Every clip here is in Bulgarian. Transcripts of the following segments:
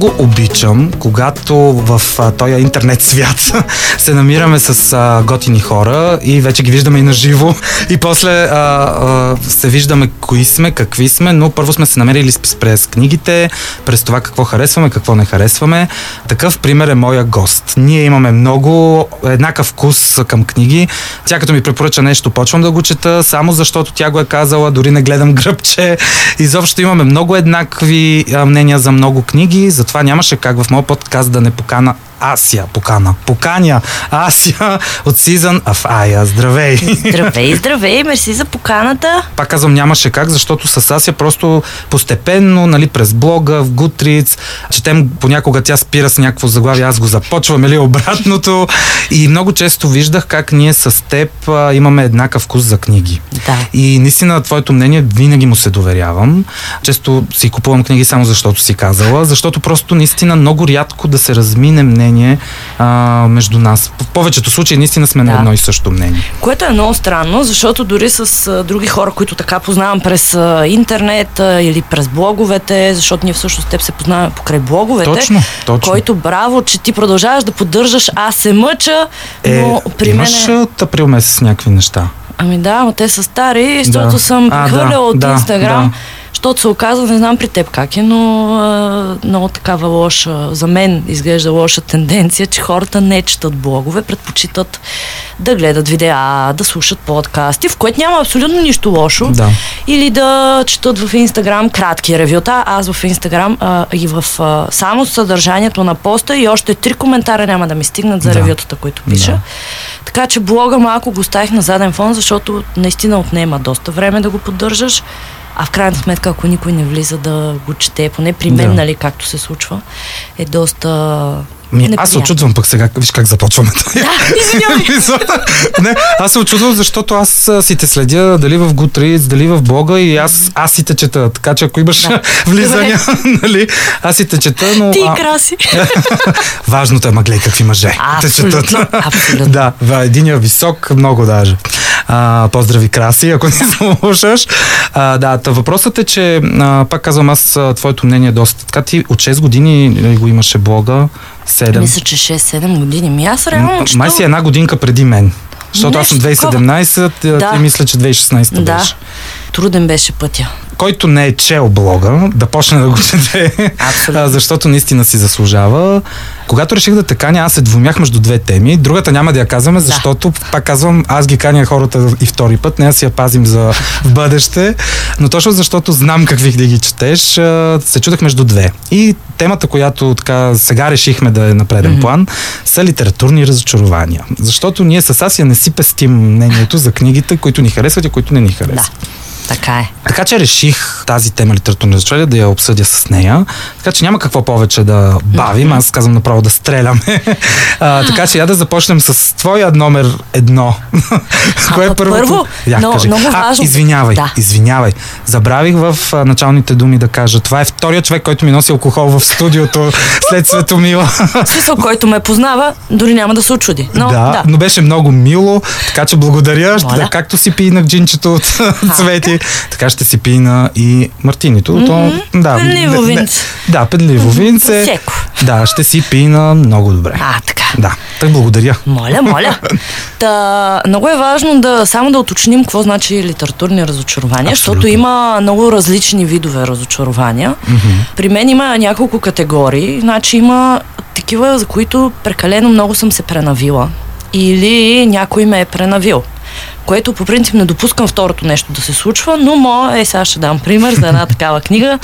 много обичам, когато в а, този интернет свят се намираме с а, готини хора и вече ги виждаме и на живо и после а, а, се виждаме кои сме, какви сме, но първо сме се намерили през книгите, през това какво харесваме, какво не харесваме. Такъв пример е моя гост. Ние имаме много еднакъв вкус към книги. Тя като ми препоръча нещо, почвам да го чета, само защото тя го е казала, дори не гледам гръбче. Изобщо имаме много еднакви мнения за много книги, затова нямаше как в моят подкаст да не покана Асия покана. Поканя Асия от Season of Aya. Здравей! Здравей, здравей, мерси за поканата. Пак казвам, нямаше как, защото с Асия просто постепенно, нали, през блога, в Goodreads, четем понякога тя спира с някакво заглавие, аз го започвам, или обратното. И много често виждах как ние с теб а, имаме еднакъв вкус за книги. Да. И наистина твоето мнение винаги му се доверявам. Често си купувам книги само защото си казала, защото просто наистина много рядко да се размине мнение а, между нас. В повечето случаи наистина сме да. на едно и също мнение. Което е много странно, защото дори с а, други хора, които така познавам през а, интернет а, или през блоговете, защото ние всъщност теб се познаваме покрай блоговете. Точно, точно. Който браво, че ти продължаваш да поддържаш, аз се мъча, но е, при имаш мен... от април месец някакви неща. Ами да, но те са стари, защото Да. съм прехвърляла да, от да, Инстаграм. да. Защото се оказва, не знам при теб как е, но а, много такава лоша, за мен изглежда лоша тенденция, че хората не четат блогове, предпочитат да гледат видеа, да слушат подкасти, в което няма абсолютно нищо лошо. Да. Или да четат в Инстаграм кратки ревюта. Аз в Инстаграм а, и в а, само съдържанието на поста и още три коментара няма да ми стигнат за Да. ревютата, които пиша. Да. Така че блога малко го оставих на заден фон, защото наистина отнема доста време да го поддържаш. А в крайна сметка, ако никой не влиза да го чете, поне при мен, Да. нали, както се случва, е доста Ми, аз се очудвам пък сега, виж как започваме. Да, не, аз се очудвам, защото аз а, си те следя дали в Goodreads, дали в блога и аз, аз си те чета. Така че ако имаш Да. влизания, нали, аз си те чета, но... Ти а, краси. Важното е, ма гледай какви мъже. те Абсолютно, четат. абсолютно. да, ва, единия висок, много даже. А, поздрави, Краси, ако не слушаш. А, да, та въпросът е, че а, пак казвам аз, а, твоето мнение е доста. Така ти от 6 години ли го имаше блога, 7. Мисля, че 6-7 години. Ми аз реално чета... Май си една годинка преди мен. Защото аз съм Нещо 2017, да. Да. ти мисля, че 2016 Да, беше. труден беше пътя. Който не е чел блога, да почне да го чете, Абсолютно. защото наистина си заслужава. Когато реших да те каня, аз се двумях между две теми. Другата няма да я казваме, защото, пак казвам, аз ги каня хората и втори път, не аз си я пазим за в бъдеще. Но точно защото знам какви да ги четеш, се чудах между две. И темата, която така сега решихме да е на преден Мгм. план, са литературни разочарования. Защото ние с Асия не си пестим мнението за книгите, които ни харесват и които не ни Да, харесват. Така е. Така че реших тази тема литературни разочарования да я обсъдя с нея. Така че няма какво повече да бавим. Аз казвам направо да стреляме. а, така че я да започнем с твоя номер едно. Кое е първото? първо, Я, но- кажи. много а, важно. извинявай, Да. извинявай. Забравих в а, началните думи да кажа. Това е втория човек, който ми носи алкохол в студиото след Светомила. Смисъл, който ме познава, дори няма да се очуди. Но, да, да. но беше много мило, така че благодаря. Моля. както си пинах джинчето от цвети, така ще си пина и мартинито. То, да, не- винце. Да, пенливо винце. Всеко. Да, ще си пина много добре. А, така. Да, так благодаря. Моля, моля. Та, много е важно да само да уточним какво значи литературни разочарования, защото Абсолютно. има много различни видове разочарования. При мен има няколко категории. Значи има такива, за които прекалено много съм се пренавила. Или някой ме е пренавил. Което по принцип не допускам второто нещо да се случва, но моя, е, сега ще дам пример за една такава книга.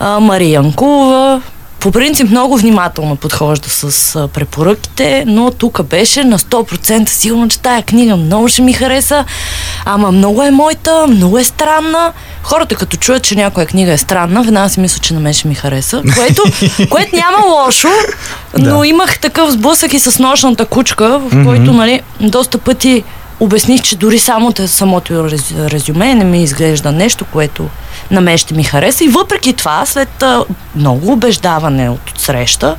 А, Мария Янкулова. По принцип много внимателно подхожда с а, препоръките, но тук беше на 100% сигурно, че тая книга много ще ми хареса, ама много е моята, много е странна. Хората като чуят, че някоя книга е странна, веднага си мисля, че на мен ще ми хареса, което, което няма лошо, но Да. имах такъв сблъсък и с нощната кучка, в който, нали, доста пъти обясних, че дори само самото рез- резюме не ми изглежда нещо, което на мен ще ми хареса. И въпреки това, след много убеждаване от среща,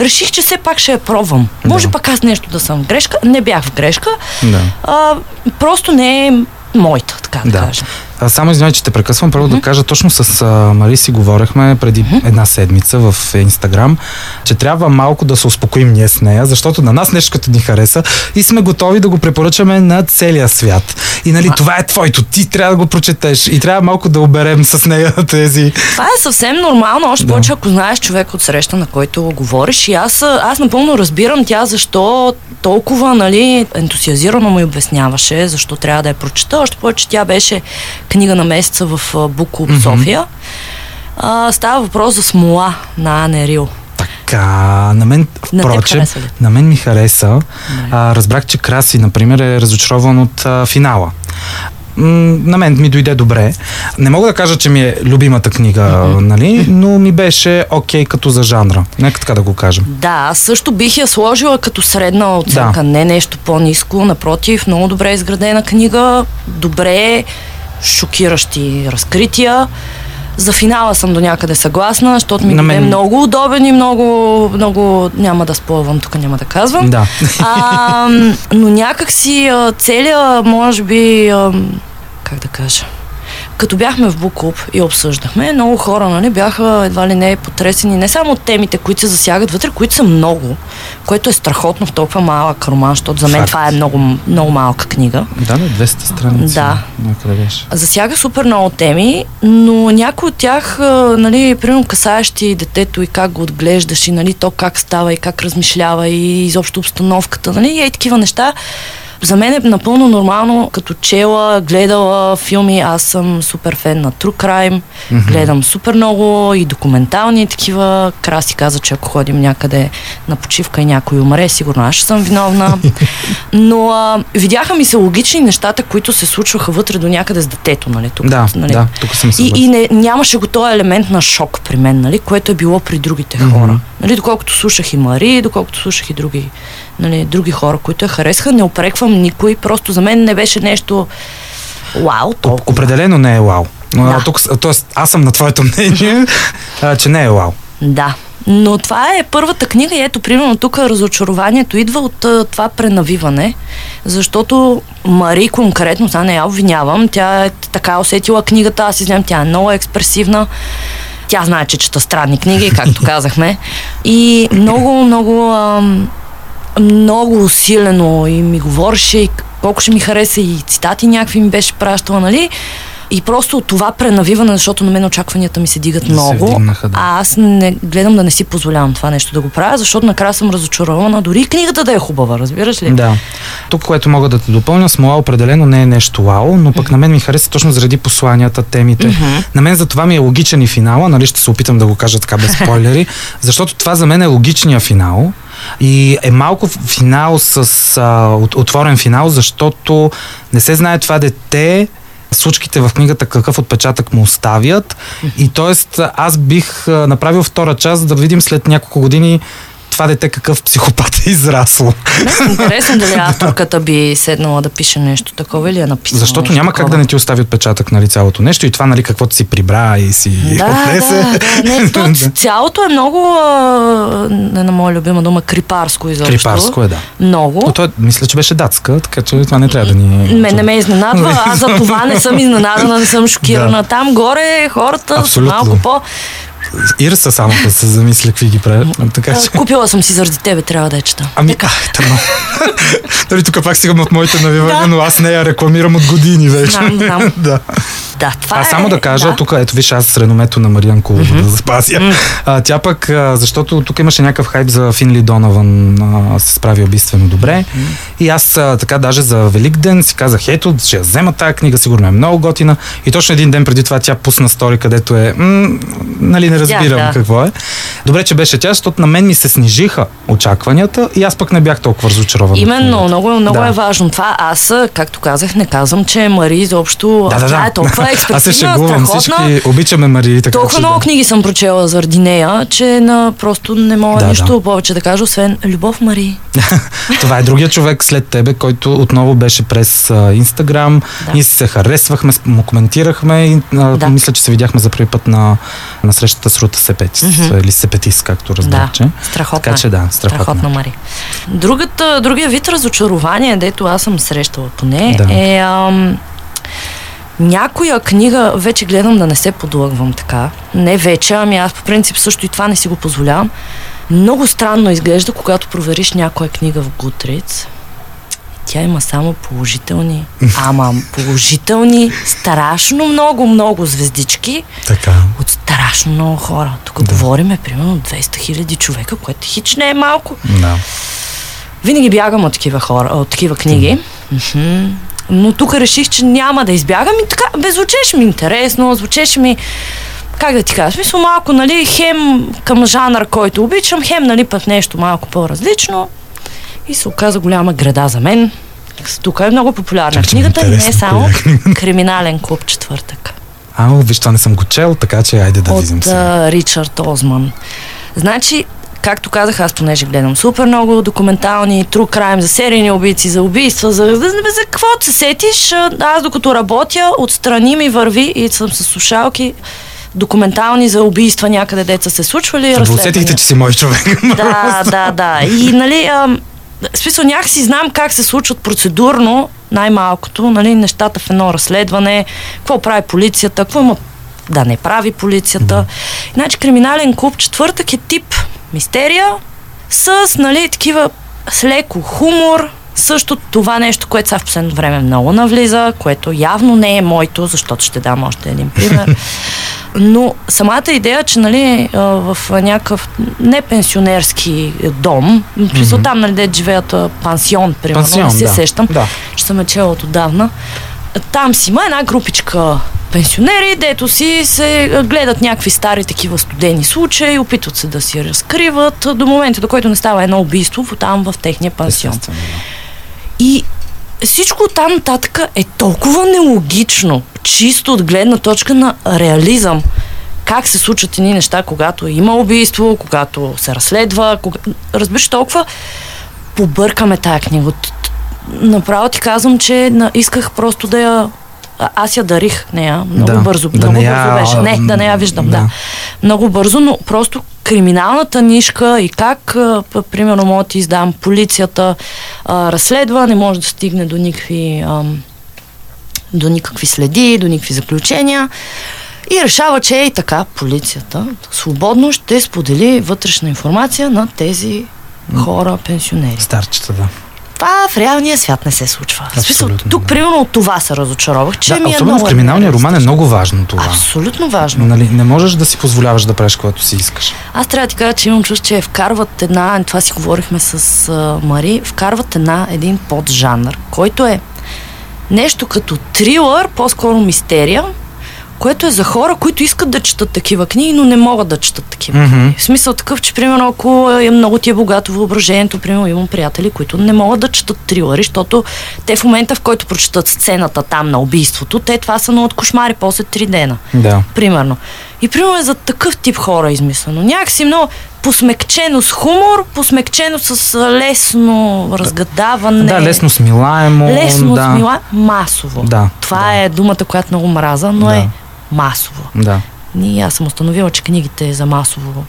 реших, че все пак ще я пробвам. Може Да. пък аз нещо да съм в грешка. Не бях в грешка. Да. А, просто не е моята, така да, Да. кажа. А, само извинявай, че те прекъсвам. Първо mm-hmm. да кажа, точно с а, Мари си говорихме преди mm-hmm. една седмица в Инстаграм, че трябва малко да се успокоим ние с нея, защото на нас нещо като ни хареса и сме готови да го препоръчаме на целия свят. И нали, а... това е твоето, ти трябва да го прочетеш и трябва малко да оберем с нея тези. Това е съвсем нормално, още да. повече ако знаеш човек от среща, на който говориш. И аз, аз напълно разбирам тя защо толкова нали, ентусиазирано му обясняваше, защо трябва да я прочета. Още повече тя беше книга на месеца в Буклуб mm-hmm. София. А, става въпрос за смола на Ане Рил. Така, на мен, на впрочем, на мен ми хареса. А, разбрах, че Краси, например, е разочарован от а, финала на мен ми дойде добре. Не мога да кажа, че ми е любимата книга, mm-hmm. нали, но ми беше окей okay, като за жанра. Нека така да го кажем. Да, аз също бих я сложила като средна оценка, да. не нещо по-низко, напротив, много добре изградена книга, добре шокиращи разкрития. За финала съм до някъде съгласна, защото ми мен... е много удобен и много, много няма да спълвам, тук няма да казвам. Да. А, но някак си целият, може би, как да кажа, като бяхме в Буклуб и обсъждахме, много хора нали, бяха едва ли не потресени не само от темите, които се засягат вътре, които са много, което е страхотно в толкова малък роман, защото за мен Факт. това е много, много малка книга. Да, на 200 страници. Да. Засяга супер много теми, но някои от тях, нали, примерно касаещи детето и как го отглеждаш и нали, то как става и как размишлява и изобщо обстановката, нали, и е такива неща, за мен е напълно нормално, като чела, гледала филми, аз съм супер фен на True Crime, mm-hmm. гледам супер много и документални такива. Краси каза, че ако ходим някъде на почивка и някой умре, сигурно аз ще съм виновна. Но а, видяха ми се логични нещата, които се случваха вътре до някъде с детето, нали? Тук, да, нали? да, тук съм И, и не, нямаше го този елемент на шок при мен, нали? Което е било при другите mm-hmm. Нали? Доколкото слушах и Мари, доколкото слушах и други нали, други хора, които я харесаха. Не опреквам никой, просто за мен не беше нещо вау. Толкова. Определено не е вау. Да. Тук, тоест, аз съм на твоето мнение, че не е вау. Да. Но това е първата книга и ето, примерно, тук разочарованието идва от това пренавиване, защото Мари конкретно, сега не я обвинявам, тя е така усетила книгата, аз изгледам, тя е много експресивна, тя знае, че чета странни книги, както казахме, и много, много ам, много усилено и ми говореше колко ще ми хареса и цитати някакви ми беше пращала, нали? И просто от това пренавиване, защото на мен очакванията ми се дигат да много. Се вдигнаха, да. А аз не гледам да не си позволявам това нещо да го правя, защото накрая съм разочарована, дори книгата да е хубава, разбираш ли? Да. Тук, което мога да те допълня, смола определено не е нещо вау, но пък mm-hmm. на мен ми хареса точно заради посланията, темите. Mm-hmm. На мен за това ми е логичен и финала, нали ще се опитам да го кажа така без спойлери, защото това за мен е логичния финал. И е малко финал с а, отворен финал, защото не се знае това дете случките в книгата какъв отпечатък му оставят. И т.е. аз бих направил втора част да видим след няколко години това дете какъв психопат е израсло. Интересно дали авторката би седнала да пише нещо такова или е написала Защото няма такова. как да не ти остави отпечатък нали, цялото нещо и това, нали, каквото си прибра и си да, отнесе. Да, да, не, то, цялото е много, не на моя любима дума, крипарско изобщо. Крипарско е, да. Много. Но той, мисля, че беше датска, така че това не трябва да ни... Мен не ме изненадва, аз за това не съм изненадана, не съм шокирана. Да. Там горе хората Абсолютно. са малко по Ирса само да се замисля какви ги правят. Така, че... Купила съм си заради тебе, трябва да я чета. Ами, така. тъмно. Дали тук пак стигам от моите навивания, да. но аз не я рекламирам от години вече. Знам, знам. да. Да, това а е... само да кажа, да. тук, ето виж, аз с реномето на Мариан Кулова mm-hmm. да запазя. Mm-hmm. А, тя пък, а, защото тук имаше някакъв хайп за Финли Донован, а, се справи убийствено добре. Mm-hmm. И аз а, така даже за Велик ден си казах, ето, ще я взема тази книга, сигурно е много готина. И точно един ден преди това тя пусна стори, където е, м- нали, не разбирам да. какво е. Добре, че беше тя, защото на мен ми се снижиха очакванията и аз пък не бях толкова разочарован. Именно, много, много да. е важно това. Аз, както казах, не казвам, че Мари изобщо да, да, да. е толкова експертивна, Аз се шегувам, всички обичаме Мари. Така, Толкова много да. книги съм прочела заради нея, че на, просто не мога да, нищо да. повече да кажа, освен Любов Мари. Това е другия човек след тебе, който отново беше през Инстаграм. Да. Ние се харесвахме, му коментирахме и да. мисля, че се видяхме за първи път на, на срещата с Рута Сепетис, mm-hmm. или Сепетис, както разбрах, да. Страхотна. Така че да, страхотна. страхотна Мари. Другата, другия вид разочарование, дето аз съм срещала поне, да. е ам, Някоя книга вече гледам да не се подлъгвам така. Не вече, ами аз по принцип също и това не си го позволявам. Много странно изглежда, когато провериш някоя книга в Goodreads. Тя има само положителни, ама положителни, страшно много, много звездички Така. от страшно много хора. Тук да. говориме примерно 200 хиляди човека, което хич не е малко. Да. Винаги бягам от такива хора, от такива книги. Мгм. Но тук реших, че няма да избягам и така, бе, звучеше ми интересно, звучеше ми, как да ти кажа, смисъл малко, нали, хем към жанър, който обичам, хем, нали, път нещо малко по-различно. И се оказа голяма града за мен. Тук е много популярна е книгата, не е само? Криминален клуб четвъртък А, виж, това не съм го чел, така че айде да видим от сега. а, Ричард Озман. Значи, както казах, аз понеже гледам супер много документални, true crime, за серийни убийци, за убийства, за, за, за, за каквото се сетиш, аз докато работя, отстрани ми върви и съм с слушалки документални за убийства някъде деца се случвали. Усетихте, разследвания. че си мой човек. Да, да, да. И, нали, ам, смисъл някакси знам как се случват процедурно, най-малкото, нали, нещата в едно разследване, какво прави полицията, какво има да не прави полицията. Значи, криминален клуб четвъртък е тип мистерия с, нали, такива с леко хумор, също това нещо, което сега в последно време много навлиза, което явно не е моето, защото ще дам още един пример. Но самата идея, че нали, в някакъв непенсионерски дом, mm-hmm. там нали, де живеят пансион, примерно, Пансион, не се да. сещам, Да. че съм е чела от отдавна. Там си има една групичка пенсионери, дето си се гледат някакви стари такива студени случаи, опитват се да си разкриват до момента, до който не става едно убийство там в техния пансион. Естествено. И всичко там нататък е толкова нелогично, чисто от гледна точка на реализъм. Как се случват едни неща, когато има убийство, когато се разследва, кога... разбираш толкова побъркаме тая книга. Направо ти казвам, че исках просто да я аз я дарих нея много Да, бързо. да много не бързо я, беше. Не, да не я виждам, да. да. Много бързо, но просто криминалната нишка и как, а, примерно, мога да ти издам полицията а, разследва, не може да стигне до никакви, ам, до никакви следи, до никакви заключения. И решава, че и така полицията свободно ще сподели вътрешна информация на тези хора, пенсионери. Старчета, да. Това в реалния свят не се случва. Смисъл, тук да. примерно от това се разочаровах, че да, ми е много в криминалния роман е много важно това. Абсолютно важно. Нали, не можеш да си позволяваш да правиш което си искаш. Аз трябва да ти кажа, че имам чувство, че вкарват една, това си говорихме с а, Мари, вкарват една, един поджанр, който е нещо като трилър, по-скоро мистерия, което е за хора, които искат да четат такива книги, но не могат да четат такива Мгм. книги. В смисъл такъв, че примерно ако е много ти е богато въображението, примерно имам приятели, които не могат да четат трилъри, защото те в момента, в който прочетат сцената там на убийството, те това са на от кошмари после три дена Да. примерно. И примерно е за такъв тип хора измислено. Някакси много посмекчено с хумор, посмекчено с лесно разгадаване. Да, лесно смилаемо. Лесно да. смила, масово. Да, Това да. е думата, която много мраза, но Да. е масово. Да. Ние аз съм установила, че книгите за масово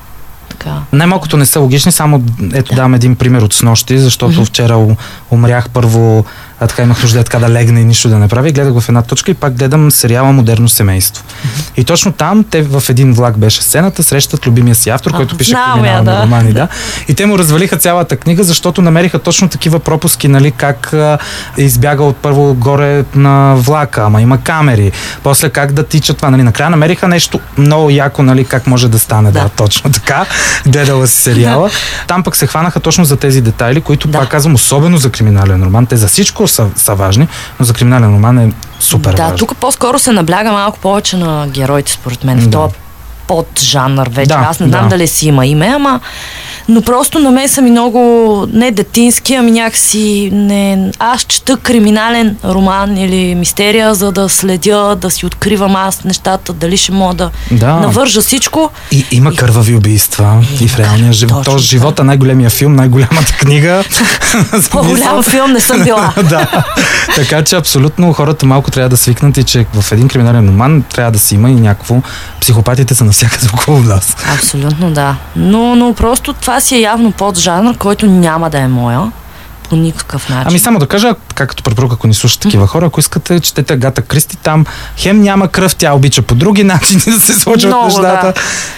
така. Най-малкото не са логични, само ето давам един пример от снощи, защото вчера умрях първо, а така имах нужда така да легна и нищо да не правя. И гледах в една точка и пак гледам сериала Модерно семейство. И точно там те в един влак беше сцената, срещат любимия си автор, който пише криминални да. романи, да. И те му развалиха цялата книга, защото намериха точно такива пропуски, нали, как а, е избягал първо горе на влака, ама има камери, после как да тичат това, нали, накрая намериха нещо много яко, нали, как може да стане, да, Да. точно така, гледала си сериала. Там пък се хванаха точно за тези детайли, които Да. пак казвам, особено за криминален роман. Те за всичко са, са важни, но за криминален роман е супер да, важно. тук по-скоро се набляга малко повече на героите, според мен, в Да. Този поджанър вече. Да, Аз не знам да. дали си има име, ама но просто на мен са ми много не детински, ами някакси не... Аз чета криминален роман или мистерия, за да следя, да си откривам аз нещата, дали ще мога да, Да. навържа всичко. И има кървави убийства и в реалния живот. точно То живота, най-големия филм, най-голямата книга. По-голям филм не съм била. да. Така че абсолютно хората малко трябва да свикнат и че в един криминален роман трябва да си има и някакво. Психопатите са навсякъде около нас. Абсолютно да. Но, но просто това си е явно поджанр, който няма да е моя. по никакъв начин. Ами само да кажа, както препоръка, ако ни слушат такива хора, ако искате, четете Гата Кристи, там хем няма кръв, тя обича по други начини да се случват Много, нещата.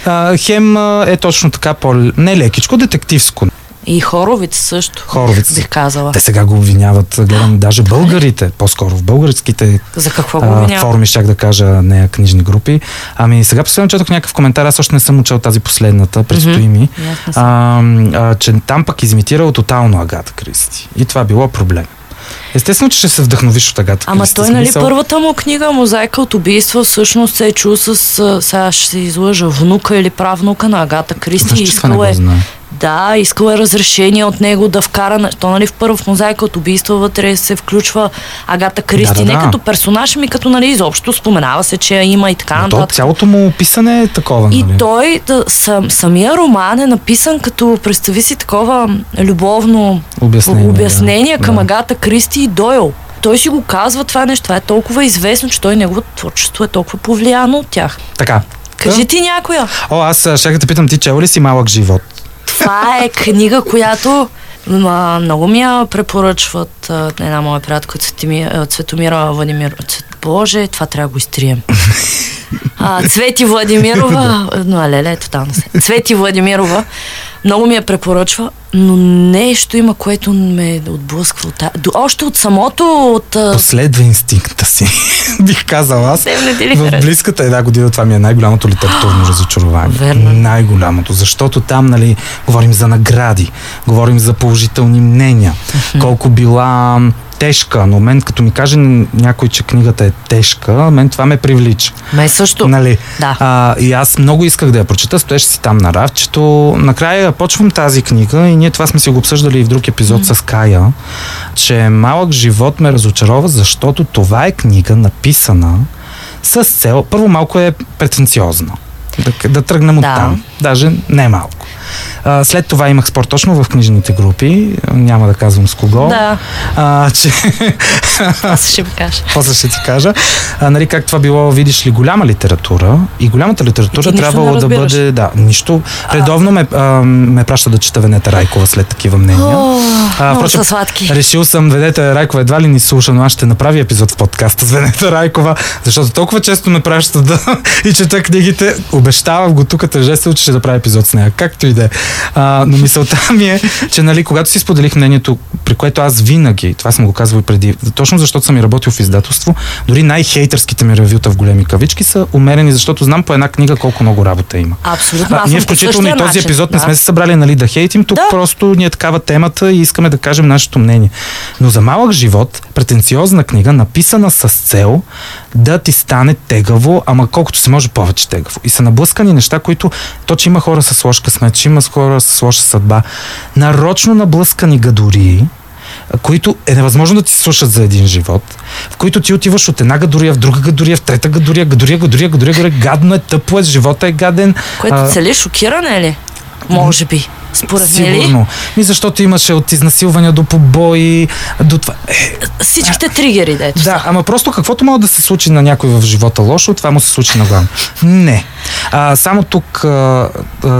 А, хем е точно така по не лекичко, детективско. И хоровица също. Хоровица. Бих казала. Те сега го обвиняват, гледам даже българите, по-скоро в българските За какво го а, форуми, щях да кажа, не книжни групи. Ами сега последно четох някакъв коментар, аз още не съм учил тази последната, предстои ми, а, а, че там пък изимитирал тотално Агата Кристи. И това било проблем. Естествено, че ще се вдъхновиш от Агата Ама Кристи. той, нали, смисъл- първата му книга, Мозайка от убийства, всъщност се е чул с, сега ще се излъжа, внука или правнука на Агата Кристи. Това не Искал е. Да, искал е разрешение от него да вкара, то нали в първо в Мозайка от убийства вътре се включва Агата Кристи, Да, да, не да. като персонаж, ми като нали изобщо споменава се, че има и така Но то, нататък. цялото му описане е такова, И нали? той, да, сам, самия роман е написан като, представи си, такова любовно Обяснение, обяснение да. към Да. Агата Кристи и Дойл. Той си го казва това нещо, това е толкова известно, че той неговото творчество е толкова повлияно от тях. Така. Кажи ти някоя. О, аз щях да питам, ти чел ли си малък живот? Това е книга, която много ми я препоръчват една моя приятелка Цветомира Владимир. Цвет, Боже, това трябва да го изтрием. А, Цвети Владимирова, но леле, тотално се. Цвети Владимирова много ми я препоръчва, но нещо има, което ме отблъсква от... до- Още от самото, от... Последва инстинкта си, бих казал аз. В близката една година това ми е най-голямото литературно разочарование. Верно. Най-голямото, защото там, нали, говорим за награди, говорим за положителни мнения, колко била тежка. На момент, като ми каже някой, че книгата е тежка, мен това ме привлича. Ме също. Нали? Да. А, и аз много исках да я прочета, стоеше си там на рафчето. Накрая почвам тази книга и ние това сме си го обсъждали и в друг епизод с Кая, че малък живот ме разочарова, защото това е книга написана с цел, първо малко е претенциозна. Да, да тръгнем от Да. там. Даже не малко. А, след това имах спор точно в книжните групи, няма да казвам с кого. Да, А, че аз ще ви кажа. после ще ти кажа. А, нали, как това било, видиш ли, голяма литература и голямата литература трябвало да бъде, да, нищо. Редовно ме, а, ме праща да чета Венета Райкова след такива мнения. О, А, впрочем, сладки. Решил съм, Венета Райкова едва ли ни слуша, но аз ще направя епизод в подкаста с Венета Райкова, защото толкова често ме праща да и чета книгите. Обещавам го тук тържествено, че ще направя епизод с нея. Както и да е. А, Но мисълта ми е, че нали, когато си споделих мнението, при което аз винаги, това съм го казвал и преди, точно защото съм и работил в издателство, дори най-хейтърските ми ревюта в големи кавички са умерени, защото знам по една книга колко много работа има. Абсолютно. А, ние включително и този начин. епизод не Да. сме се събрали нали, да хейтим, тук Да. просто ни е такава темата и искаме да кажем нашето мнение. Но за малък живот, претенциозна книга, написана с цел да ти стане тегаво, ама колкото се може повече тегаво. И са наблъскани неща, които то, че има хора с лош късмет, че има хора с лоша съдба, нарочно наблъскани гадории, които е невъзможно да ти слушат за един живот, в които ти отиваш от една гадория в друга гадория, в трета гадория, гадория, гадория, гадория, гадория, гадно е, тъпо е, живота е гаден. Което А, цели шокиране ли? Може би. Според? Сигурно. Ми защото имаше от изнасилвания до побои, до това. Е, Всичките тригери, дето да, ама просто каквото може да се случи на някой в живота лошо, това му се случи на главно. Не. А, само тук, а,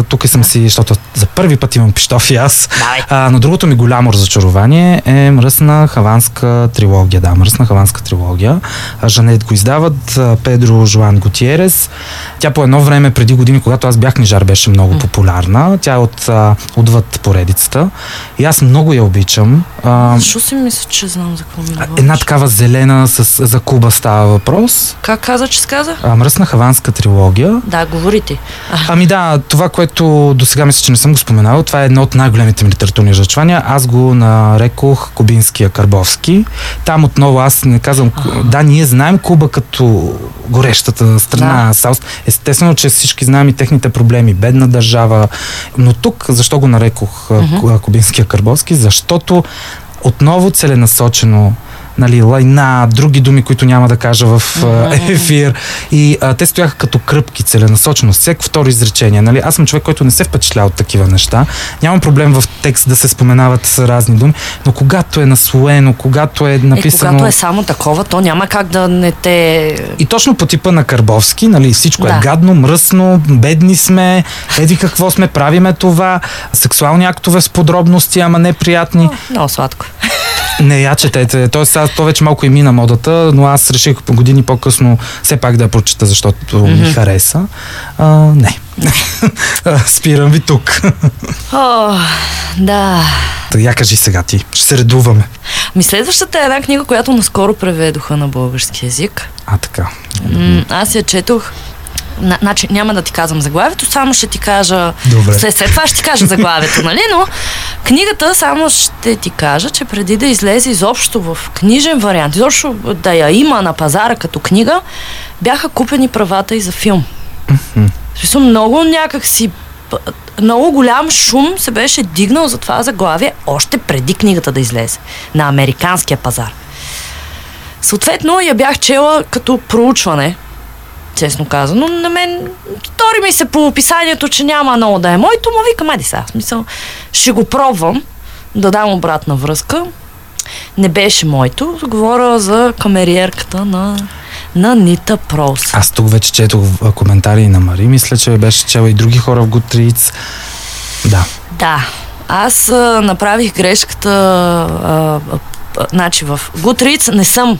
тук съм си, защото за първи път имам пищов и аз. Давай. А, но другото ми голямо разочарование е мръсна хаванска трилогия. Да, мръсна хаванска трилогия. Жанет го издават, Педро Жоан Готиерес. Тя по едно време, преди години, когато аз бях книжар, беше много популярна. Тя е от а, отвъд поредицата. И аз много я обичам. А, Защо си мисля, че знам за какво ми говориш? една такава зелена с, за Куба става въпрос. Как каза, че сказа? А, мръсна хаванска трилогия. Да, говори ти. А, Ами да, това, което до сега мисля, че не съм го споменал, това е едно от най-големите ми литературни разочарования. Аз го нарекох Кубинския Карбовски. Там отново аз не казвам, да, ние знаем Куба като горещата страна, да. Саус. Естествено, че всички знаем и техните проблеми. Бедна държава. Но тук, защо го нарекох uh-huh. Кубинския Карбовски? Защото отново целенасочено нали, лайна, други думи, които няма да кажа в mm-hmm. ефир. И а, те стояха като кръпки целенасочено. Всеко второ изречение. Нали? Аз съм човек, който не се впечатлява от такива неща. Нямам проблем в текст да се споменават разни думи, но когато е наслоено, когато е написано... Е, когато е само такова, то няма как да не те... И точно по типа на Карбовски, нали, всичко е да. е гадно, мръсно, бедни сме, еди какво сме, правиме това, сексуални актове с подробности, ама неприятни. Много сладко. Не я четете. Тоест, аз, то вече малко и мина модата, но аз реших по години по-късно все пак да я прочета, защото mm-hmm. ми хареса. А, не. Спирам ви тук. О, да. Та я кажи сега ти. Ще се редуваме. Ми следващата е една книга, която наскоро преведоха на български язик. А, така. М- аз я четох Значи няма да ти казвам заглавието, само ще ти кажа. Добре. След, след това ще ти кажа заглавието, нали? Но книгата само ще ти кажа, че преди да излезе изобщо в книжен вариант, изобщо да я има на пазара като книга, бяха купени правата и за филм. Mm-hmm. много някак си много голям шум се беше дигнал за това заглавие още преди книгата да излезе на американския пазар. Съответно, я бях чела като проучване честно казано. На мен стори ми се по описанието, че няма много да е моето, но викам, ади сега, смисъл, ще го пробвам да дам обратна връзка. Не беше моето. Говоря за камериерката на на Нита Прос. Аз тук вече четох коментари на Мари. Мисля, че беше чела и други хора в Goodreads. Да. Да. Аз а, направих грешката. А, а, значи в Goodreads не съм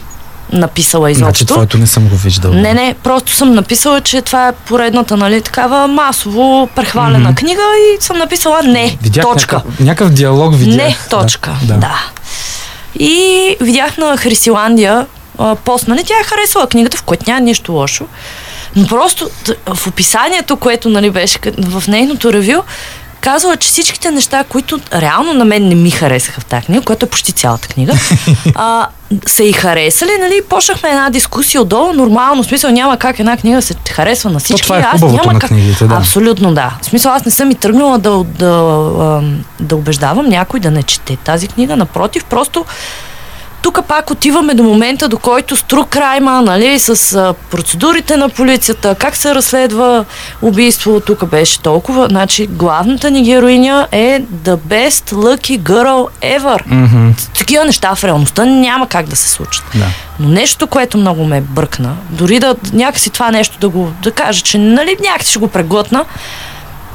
написала изобщо. Значи твоето не съм го виждала. Не, не, просто съм написала, че това е поредната, нали, такава масово прехвалена mm-hmm. книга и съм написала не, видях точка. Някакъв, някакъв диалог видях. Не, точка, да. да. И видях на Хрисиландия пост, нали, тя е харесала книгата, в която няма нищо лошо. Но просто в описанието, което нали, беше в нейното ревю, казала, че всичките неща, които реално на мен не ми харесаха в тази книга, което е почти цялата книга, а, са и харесали, нали, почнахме една дискусия отдолу, нормално, в смисъл няма как една книга се харесва на всички. То това е аз няма на как... книгите, да. Абсолютно да. В смисъл аз не съм и тръгнала да, да, да, да убеждавам някой да не чете тази книга, напротив, просто тук пак отиваме до момента, до който стру крайма, нали, с процедурите на полицията, как се разследва убийство, тук беше толкова. Значи, главната ни героиня е the best lucky girl ever. Mm-hmm. Такива неща в реалността няма как да се случат. Да. Но нещо, което много ме бъркна, дори да някакси това нещо да го да кажа, че нали, някакси ще го преглътна,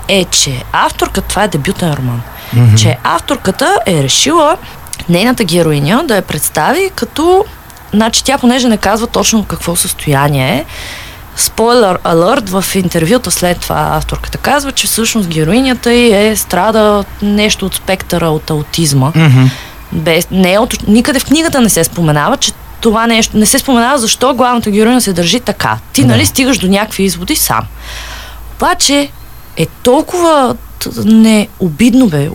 е, че авторката, това е дебютен роман, mm-hmm. че авторката е решила нейната героиня да я представи като... Значи тя, понеже не казва точно какво състояние е, спойлер алърт в интервюта след това авторката казва, че всъщност героинята й е страда нещо от спектъра от аутизма. Mm-hmm. Без, не е от, никъде в книгата не се споменава, че това нещо не се споменава защо главната героиня се държи така. Ти, нали, стигаш до някакви изводи сам. Обаче е толкова не обидно бе,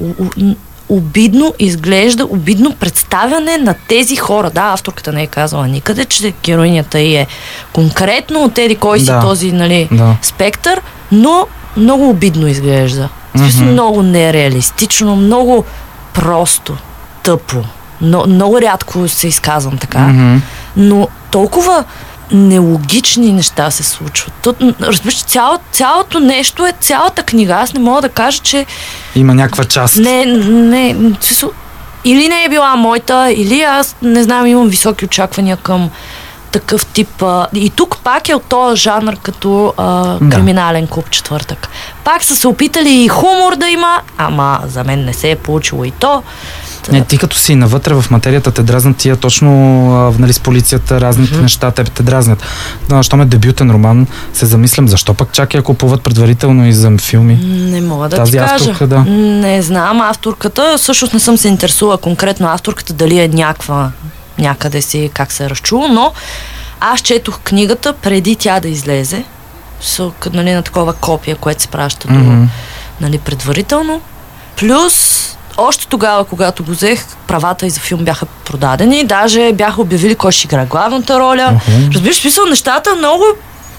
обидно изглежда, обидно представяне на тези хора. Да, авторката не е казала никъде, че героинята й е конкретно от еди кой си да. този нали, да. спектър, но много обидно изглежда. Mm-hmm. много нереалистично, много просто, тъпо. Но, много рядко се изказвам така. Mm-hmm. Но толкова нелогични неща се случват. То, разбираш, цяло, цялото нещо е цялата книга. Аз не мога да кажа, че... Има някаква част. Не, не, или не е била моята, или аз, не знам, имам високи очаквания към такъв тип. А, и тук пак е от този жанр като а, да. криминален клуб четвъртък. Пак са се опитали и хумор да има, ама за мен не се е получило и то. Не, ти като си навътре в материята, те дразнат тия точно нали, с полицията, разните mm-hmm. неща, те те дразнят. Да, щом е дебютен роман, се замислям, защо пък чак я купуват предварително и за филми? Не мога да Тази ти кажа. Авторка, да. Не знам, авторката, всъщност не съм се интересувала конкретно авторката, дали е някаква някъде си, как се е разчула, но аз четох книгата преди тя да излезе, с, нали, на такова копия, което се праща mm-hmm. до, нали, предварително. Плюс още тогава, когато го взех, правата и за филм бяха продадени. Даже бяха обявили кой ще играе главната роля. Uh-huh. Разбираш, смисъл, нещата много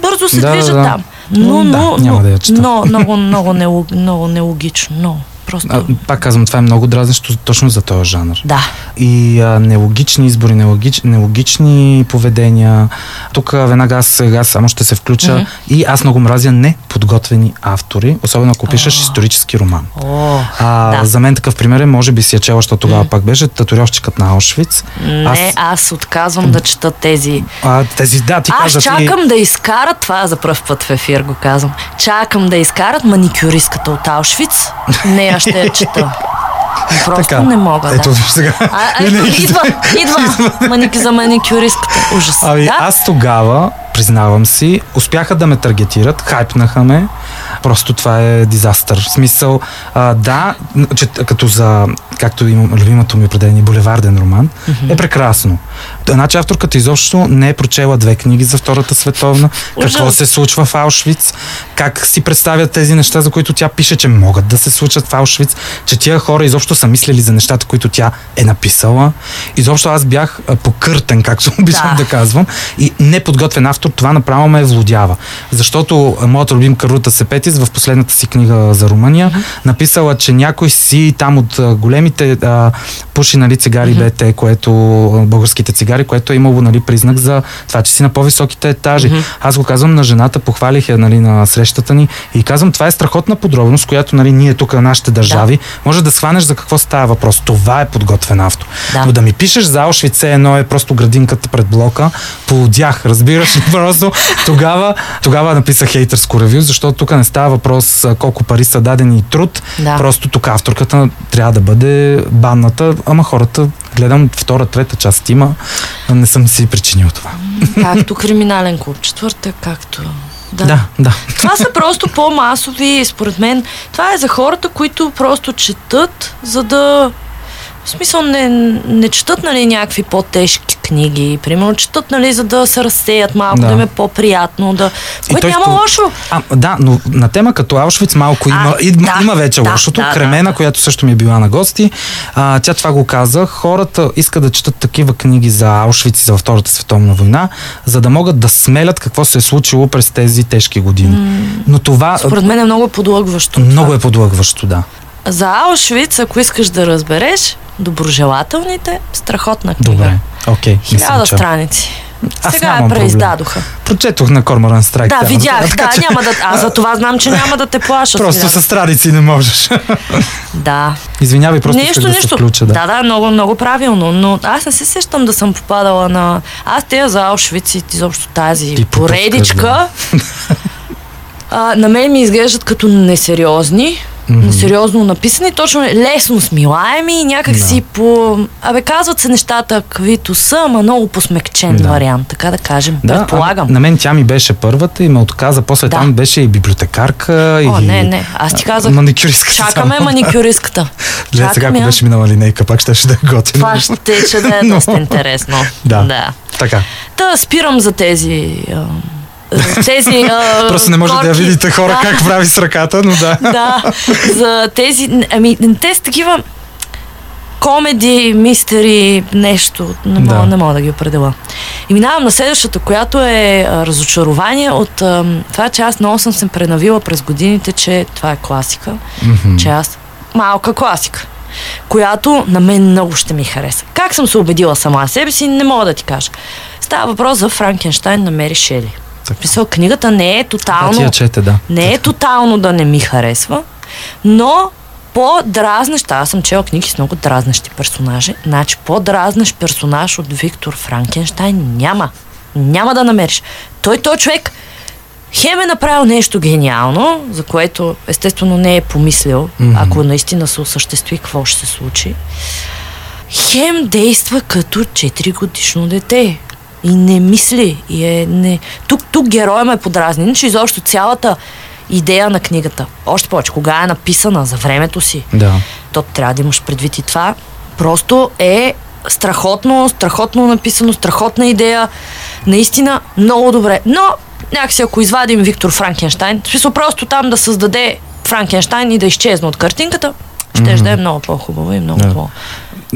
бързо се да, движат да, там. Но, но, но, да, няма да но, много, много, много, много нелогично. Много. Просто... А, пак казвам, това е много дразнещо точно за този жанр. Да. И а, нелогични избори, нелогич, нелогични поведения. Тук веднага сега само ще се включа. Мгм. И аз много мразя неподготвени автори, особено ако пишеш исторически роман. О, А, да. За мен такъв пример е, може би си я чела, защото тогава пак беше татуировщикът на Аушвиц. Не, аз, аз отказвам да чета тези. А, тези, да, ти Аз каза ти... чакам да изкарат, това за пръв път в ефир го казвам, чакам да изкарат маникюристката от Аушвиц. Не, аз ще я чета. Просто не мога, Ето, да. сега. А, а, ето, идва, идва маники за маникюристката. Ужас. Ами, да? аз тогава, признавам си, успяха да ме таргетират, хайпнаха ме. Просто това е дизастър. В смисъл, а, да, че, като за, както имам любимото ми определение, булеварден роман, е прекрасно. Значи авторката изобщо не е прочела две книги за Втората световна, какво се случва в Аушвиц, как си представят тези неща, за които тя пише, че могат да се случат в Аушвиц, че тия хора изобщо са мислили за нещата, които тя е написала. Изобщо аз бях покъртен, както обичам Да. да казвам. И неподготвен автор, това направо ме влудява. Защото а, моята любимка Рута Сепетис в последната си книга за Румъния написала, че някой си там от големите а, пуши нали, цигари БТ, което българските цигари, което е имало нали, признак за това, че си на по-високите етажи. Аз го казвам на жената, похвалих я нали, на срещата ни и казвам, това е страхотна подробност, която нали, ние тук, нашите държави, може да схванеш за какво става въпрос. Това е подготвен автор. Да. Но да ми пишеш за Аушвиц все едно е просто градинката пред блока, полудях, разбираш ли? Просто тогава, тогава написах хейтърско ревю, защото тук не става въпрос колко пари са дадени и труд. Да. Просто тук авторката трябва да бъде банната, ама хората гледам втора, трета част има, не съм си причинил това. Както криминален клуб, четвърта, както... Да. Да, да. Това са просто по-масови, според мен. Това е за хората, които просто четат, за да... В смисъл не, не четат нали, някакви по-тежки книги. Примерно четат, нали, за да се разсеят малко, да, Да. им е по-приятно. Да... В И което няма сто- лошо. А, да, но на тема като Аушвиц малко има, А, има, да, има вече да, лошото. да, Кремена, да. която също ми е била на гости, а, тя това го каза. Хората искат да четат такива книги за Аушвиц и за Втората световна война, за да могат да смелят какво се е случило през тези тежки години. Но това Според мен е много подлъгващо. много това. е подлъгващо, да. За Аушвиц, ако искаш да разбереш, доброжелателните, страхотна книга. Добре. Окей. съм Хиляда страници. Аз Сега я нямам проблем. преиздадоха. Прочетох на Корморан Страйк. Да, там, видях. така Да, че няма да. Аз за това знам, че няма да те плаша. Просто с страници не можеш. Да. Извинявай, просто нещо, да нещо. се включа. Да. да, да, много, много правилно. Но аз не се сещам да съм попадала на... Аз тея за Аушвиц и изобщо тази Ти поредичка. а, на мен ми изглеждат като несериозни. Несериозно написани, точно лесно смилаеми и някак Да. си по... Абе, казват се нещата, каквито са, ама много посмекчен Да. вариант, така да кажем. Да, Предполагам. а, на мен тя ми беше първата и ме отказа. После Да. там беше и библиотекарка. О, и... не, не. Аз ти казах, Маникюристката. Чакаме само. маникюристката. Гледай сега, ако беше минала линейка, пак ще, ще да е готино. Това ще, ще да е доста интересно. Да. да. Така. Та спирам за тези... тези а, Просто не може да я корки. видите хора да, как прави с ръката, но да. Да, за тези... Ами, те са такива комеди, мистери, нещо. Не мога, Да. не мога да ги определя. И минавам на следващата, която е а, разочарование от а, това, че аз много съм се пренавила през годините, че това е класика. Мгм. че аз малка класика, която на мен много ще ми хареса. Как съм се убедила сама себе си, не мога да ти кажа. Става въпрос за Франкенштайн на Мери Шели. Така. Мисъл, книгата не е Да, тотално, я чете, да. не е тотално да не ми харесва, но по-дразнеща, аз съм чела книги с много дразнещи персонажи, значи по-дразнещ персонаж от Виктор Франкенштайн няма. Няма да намериш. Той, той човек хем е направил нещо гениално, за което естествено не е помислил, Мгм. ако наистина се осъществи, какво ще се случи. Хем действа като 4 годишно дете. И не мисли. И е, не... Тук, тук героя ме подразни. Иначе изобщо цялата идея на книгата. Още повече, кога е написана за времето си, Да. то трябва да имаш предвид и това. Просто е страхотно, страхотно написано, страхотна идея. Наистина много добре. Но някакси ако извадим Виктор Франкенштайн, смисъл просто там да създаде Франкенштайн и да изчезне от картинката, ще да е много по-хубаво и много Да. по...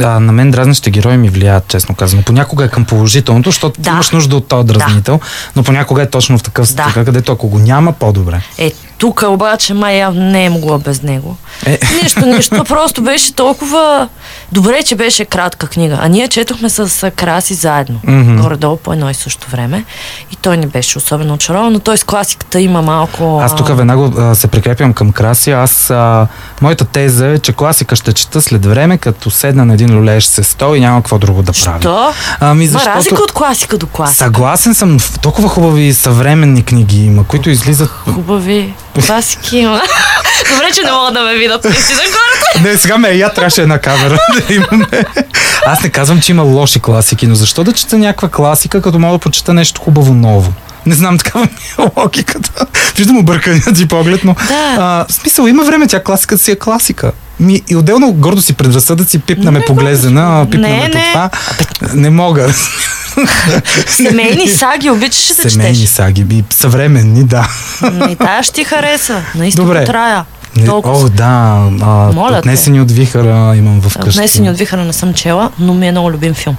А, на мен дразнещите герои ми влияят, честно казано. Понякога е към положителното, защото Да. имаш нужда от този дразнител, но понякога е точно в такъв Да. стък, където ако го няма, по-добре. Е, Тук обаче май явно не е могла без него. Е. Нищо, нищо. Просто беше толкова... Добре, че беше кратка книга. А ние четохме с Краси заедно. Мгм. Горе-долу по едно и също време. И той не беше особено очарован, но той с класиката има малко... Аз тук веднага а, се прикрепям към Краси. Аз, а, моята теза е, че класика ще чета след време, като седна на един люлеещ се стол и няма какво друго да правя. Що? Ами Ма защото... разлика от класика до класика. Съгласен съм, в толкова хубави съвременни книги има, които излизат... Хубави класики има. Добре, че не могат да ме видят наистина хората. Не, сега ме я трябваше една камера да имаме. Аз не казвам, че има лоши класики, но защо да чета някаква класика, като мога да прочета нещо хубаво ново? Не знам, такава ми е логиката. Виждам объркания ти поглед, но... Да. А, в смисъл, има време, тя класиката си е класика. Ми, и отделно гордо си предразсъдъци, пипнаме поглезена, пипнаме не, по това. Не мога. Семейни саги обичаш да Семейни четеш. саги, и съвременни, да. И тая ще ти хареса. Наистина Добре. трая. Не, Толкова. О, да. А, Моля те. отнесени от вихара имам в къщи. Отнесени от вихара не съм чела, но ми е много любим филм.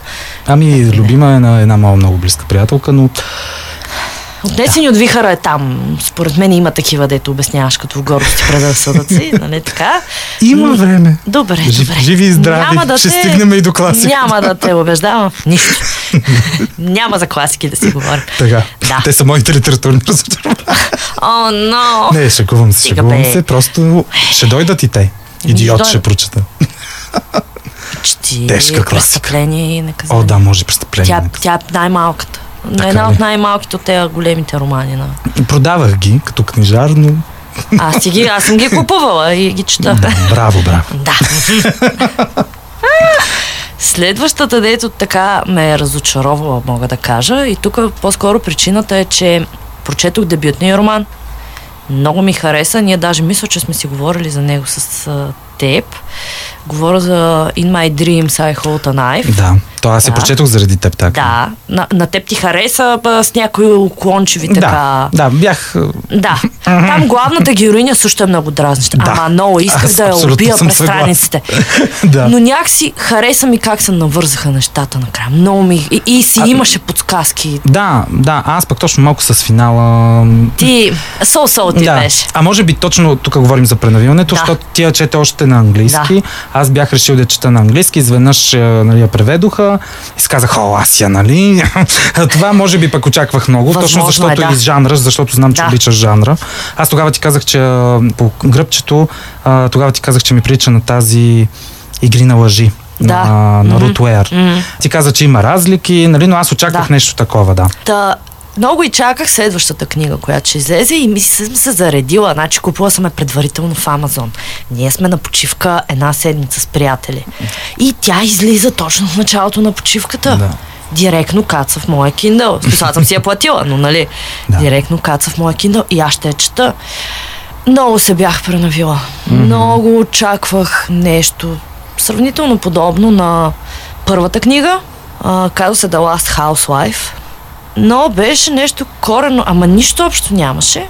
Ами, любима е на една моя много близка приятелка, но Отнесени от вихара е там. Според мен има такива, дето обясняваш като в гордост и предразсъдъци, нали така? има време. Добре, Жив- добре. живи и здрави. Няма да Ще те... стигнем и до класиката. Няма да те убеждавам в нищо. Няма за класики да си говорим. Така. Да. Те са моите литературни разочарования. О, но! Не, шегувам се, шегувам се. Просто ще дойдат и те. Идиот ще прочета. Почти Тежка класика. престъпление и наказание. О, да, може престъпление. Тя, тя е най-малката. Така Една ли? от най-малките от тези големите романи. На... Продавах ги като книжар, но Аз, си ги, аз съм ги купувала и ги чета. да, браво, браво. Да. Следващата, дето така ме е разочаровала, мога да кажа. И тук по-скоро причината е, че прочетох дебютния роман. Много ми хареса. Ние даже мисля, че сме си говорили за него с теб. Говоря за In My Dreams I Hold a Knife. Да, то аз се Да. прочетох заради теб така. Да, на, на теб ти хареса ба, с някои уклончиви така. Да, да, бях... а, Да, там главната героиня също е много дразнеща. Да. Ама много исках Аз да я убия през страниците. да. Но някакси хареса ми как се навързаха нещата накрая. Много ми... И, и си имаше подсказки. Да, да, аз пък точно малко с финала... Ти... Сол-сол ти да. беше. А може би точно тук говорим за пренавиването, Да. защото тя чете още на английски. Аз бях решил да чета на английски, изведнъж е, нали, я преведоха и си казах, о, аз я, нали? Това може би пък очаквах много, точно Възможно защото е, да. и жанра, защото знам, че Да. обичаш жанра. Аз тогава ти казах, че по гръбчето, тогава ти казах, че ми прилича на тази игри на лъжи. Да. На, на. Рут Уейер. М. Ти каза, че има разлики, нали, но аз очаквах Да. нещо такова, да. Та, много и чаках следващата книга, която ще излезе и ми съм се заредила. Значи купила съм я предварително в Амазон. Ние сме на почивка една седмица с приятели. И тя излиза точно в началото на почивката. Да. Директно каца в моя. Смисъл, аз съм си я платила, но нали? Да. Директно каца в моя Kindle и аз ще я чета. Много се бях пренавила. Много очаквах нещо сравнително подобно на първата книга. А, казва се The Last Housewife. Но беше нещо корено, ама нищо общо нямаше.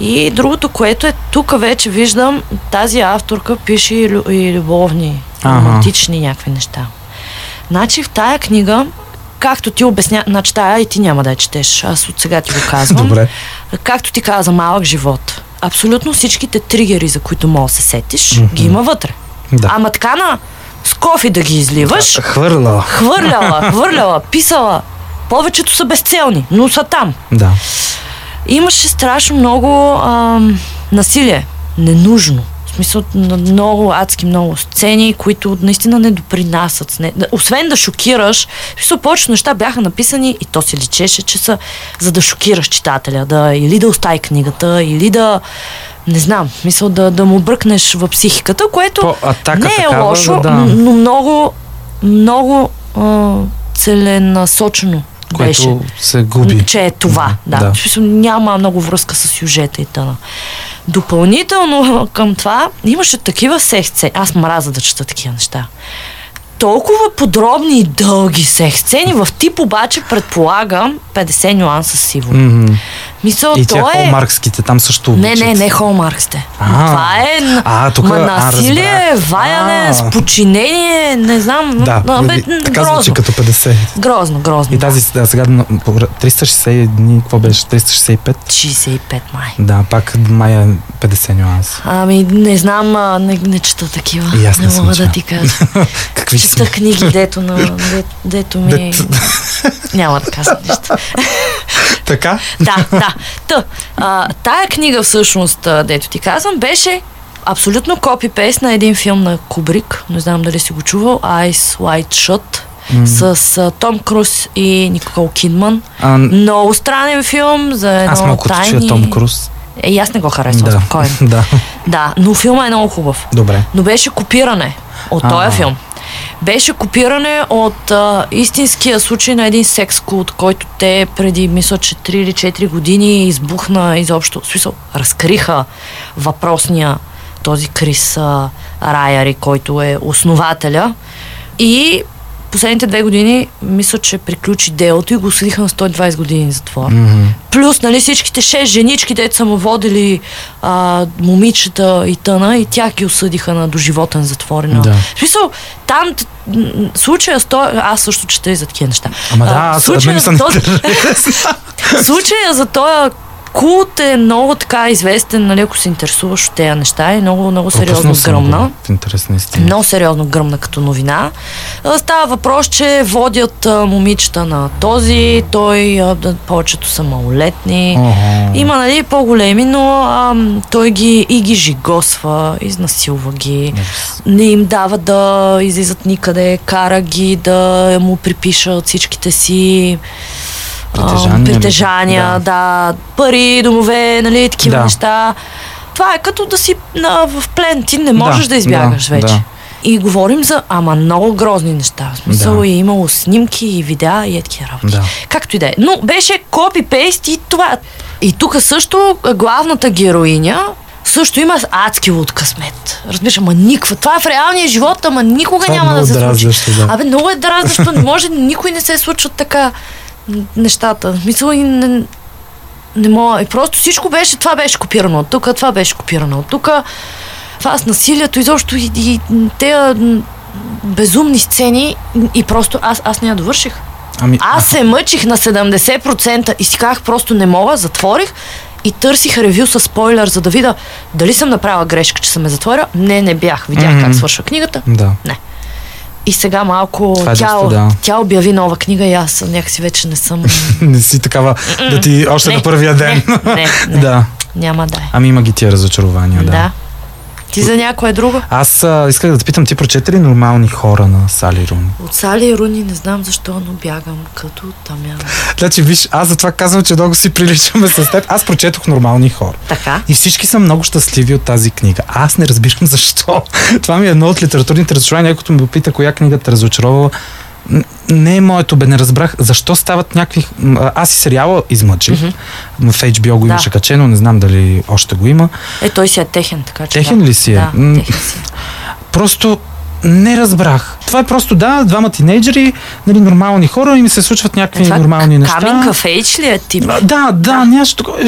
И другото, което е, тук вече виждам, тази авторка пише и, лю- и любовни, Ага. романтични някакви неща. Значи в тая книга, както ти обясня, значи тая и ти няма да я четеш, аз от сега ти го казвам. Добре. Както ти каза, малък живот. Абсолютно всичките тригери, за които мога да се сетиш, ги има вътре. Да. Ама така на с кофи да ги изливаш, Хвърла. хвърляла, хвърляла, писала. Повечето са безцелни, но са там. Да. Имаше страшно много ам, насилие. Ненужно. В смисъл, н- много адски много сцени, които наистина не допринасят. Не, да- освен да шокираш, в смисъл, повечето неща бяха написани и то се личеше, че са за да шокираш читателя, да, или да остави книгата, или да не знам, в смисъл да, да му бръкнеш в психиката, което По атака не е такава, лошо, да. м- но много, много а, целенасочено беше Което се губи. че е това. Да. Да. Няма много връзка с сюжета и т.н. Допълнително към това имаше такива секс сцени. Аз мраза да чета такива неща. Толкова подробни и дълги секс сцени в тип обаче предполагам 50 нюанса сиво. Мгм. Мисъл, И тя е... холмаркските, там също Не, обичат. не, не холмарксте. А. Това е А, тук- ма а, насилие, разбрах. ваяне, А. с подчинение, не знам. Да, но, бе, така звучи грозно. като 50. Грозно, грозно. И тази да, сега на- по- 360 дни, какво беше? 365? 65 май. Да, пак май е 50 нюанс. Ами, не знам, а, не, не чета такива. И аз не не мога да ти кажа. Какви Чета са? книги, дето, на, де, дето ми... Дето- Няма да казвам нищо. Така? да, да. Та, а, тая книга всъщност, дето ти казвам, беше абсолютно копипейст на един филм на Кубрик. Не знам дали си го чувал. Wide Shut. М. С а, Том Круз и Никол Кидман. А, Много странен филм за едно аз малко тайни... Том Круз. Е, и аз не го харесвам, Да, спокойно. да, Да, но филма е много хубав. добре. Но беше копиране от този филм. Беше копиране от а, истинския случай на един секс култ, който те преди, мисля, че 3 или 4 години избухна изобщо. В смисъл, разкриха въпросния този Крис а, Райари, който е основателя. И последните две години, мисля, че приключи делото и го осъдиха на 120 години затвор. Мгм. Плюс, нали, всичките шест женички, дето са му водили а, момичета и тъна, и тях ги осъдиха на доживотен затвор. Да. В смисъл, там случая сто... Аз също чета и за такива неща. Ама да, аз случая за този- Случая за този култ е много така известен, нали, ако се интересуваш от тези неща, е много, много сериозно гръмна. В интерес на истина. Много сериозно гръмна като новина. Става въпрос, че водят момичета на този, той, повечето са малолетни. Охо. Има, нали, по-големи, но а, той ги и ги жигосва, изнасилва ги, не им дава да излизат никъде, кара ги да му припишат всичките си Притежания ли? притежания Да. да. пари, домове, нали, такива Да. неща. Това е като да си на, в плен, ти не можеш да, Да, избягаш да, вече. да. И говорим за, ама много грозни неща. В смисъл Да. е имало снимки и видеа и е такива работи. Да. Както и да е. Но беше копи-пейст и това. И тук също главната героиня също има адски луд късмет. Разбираш, ама никаква. Това е в реалния живот, ама никога Това е няма да много се случи. да. Абе, много е дразнещо. Не може, никой не се случват така нещата. Мисля, и не, не мога. И просто всичко беше, това беше копирано от тук, това беше копирано от тук. Това с насилието, изобщо и, и те безумни сцени и просто аз, аз не я довърших. Ами, Аз се мъчих на 70% и си казах просто не мога, затворих и търсих ревю с спойлер, за да видя дали съм направила грешка, че съм я затворила. Не, не бях. Видях Мгм. как свършва книгата. Да. И сега малко Това е тя, доста, да. тя обяви нова книга и аз някакси вече не съм... Не си такава да ти още не, на първия ден. Не, не, не. да. Няма да е. Ами има ги тия разочарования, да. Да. Ти за някое друго? Аз а, исках да те питам, ти прочете ли нормални хора на Сали Руни? От Сали Руни не знам защо, но бягам като тамяна. Значи, виж, аз затова казвам, че много си приличаме с теб. Аз прочетох нормални хора. Така? И всички са много щастливи от тази книга. Аз не разбирам защо. Това ми е едно от литературните разочарования. Някой ме попита коя книга те разочаровала. Не е моето, бе, не разбрах защо стават някакви... Аз и сериала измъчих. Mm-hmm. В HBO го Да. имаше качено, не знам дали още го има. Е, той си е техен, така че. Техен да. ли си е? Да, техен си. е. Просто не разбрах. Това е просто, да, двама тинейджери, нали, нормални хора и ми се случват някакви Е, нормални неща. Камин кафейч ли е тип? А, Да, да, нещо такова.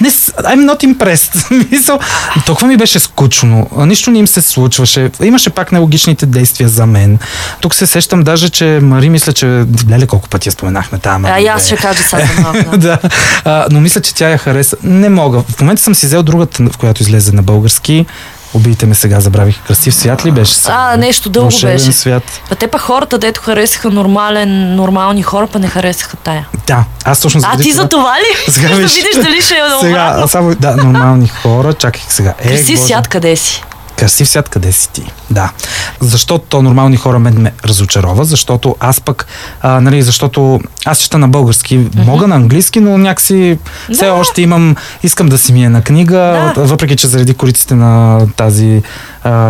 Не, I'm not impressed. Мисъл, толкова ми беше скучно. Нищо не им се случваше. Имаше пак нелогичните действия за мен. Тук се сещам даже, че Мари мисля, че... Леле, колко пъти я споменахме Мари. А, аз ще кажа сега малко. да. А, но мисля, че тя я хареса. Не мога. В момента съм си взел другата, в която излезе на български. Убийте ме сега, забравих. Красив свят ли беше? А, нещо дълго беше. свят. Па те па хората, дето харесаха нормален, нормални хора, па не харесаха тая. Да, аз точно А ти за това ли? Сега виж. видиш дали ще е Сега, само, да, нормални хора, чакай сега. Е, Красив свят къде си? Красив свят, къде си ти? Да. Защото то нормални хора мен ме разочарова, защото аз пък, а, нали, защото аз чета на български, mm-hmm. мога на английски, но някакси все Да. още имам, искам да си ми е на книга, Да. въпреки че заради кориците на тази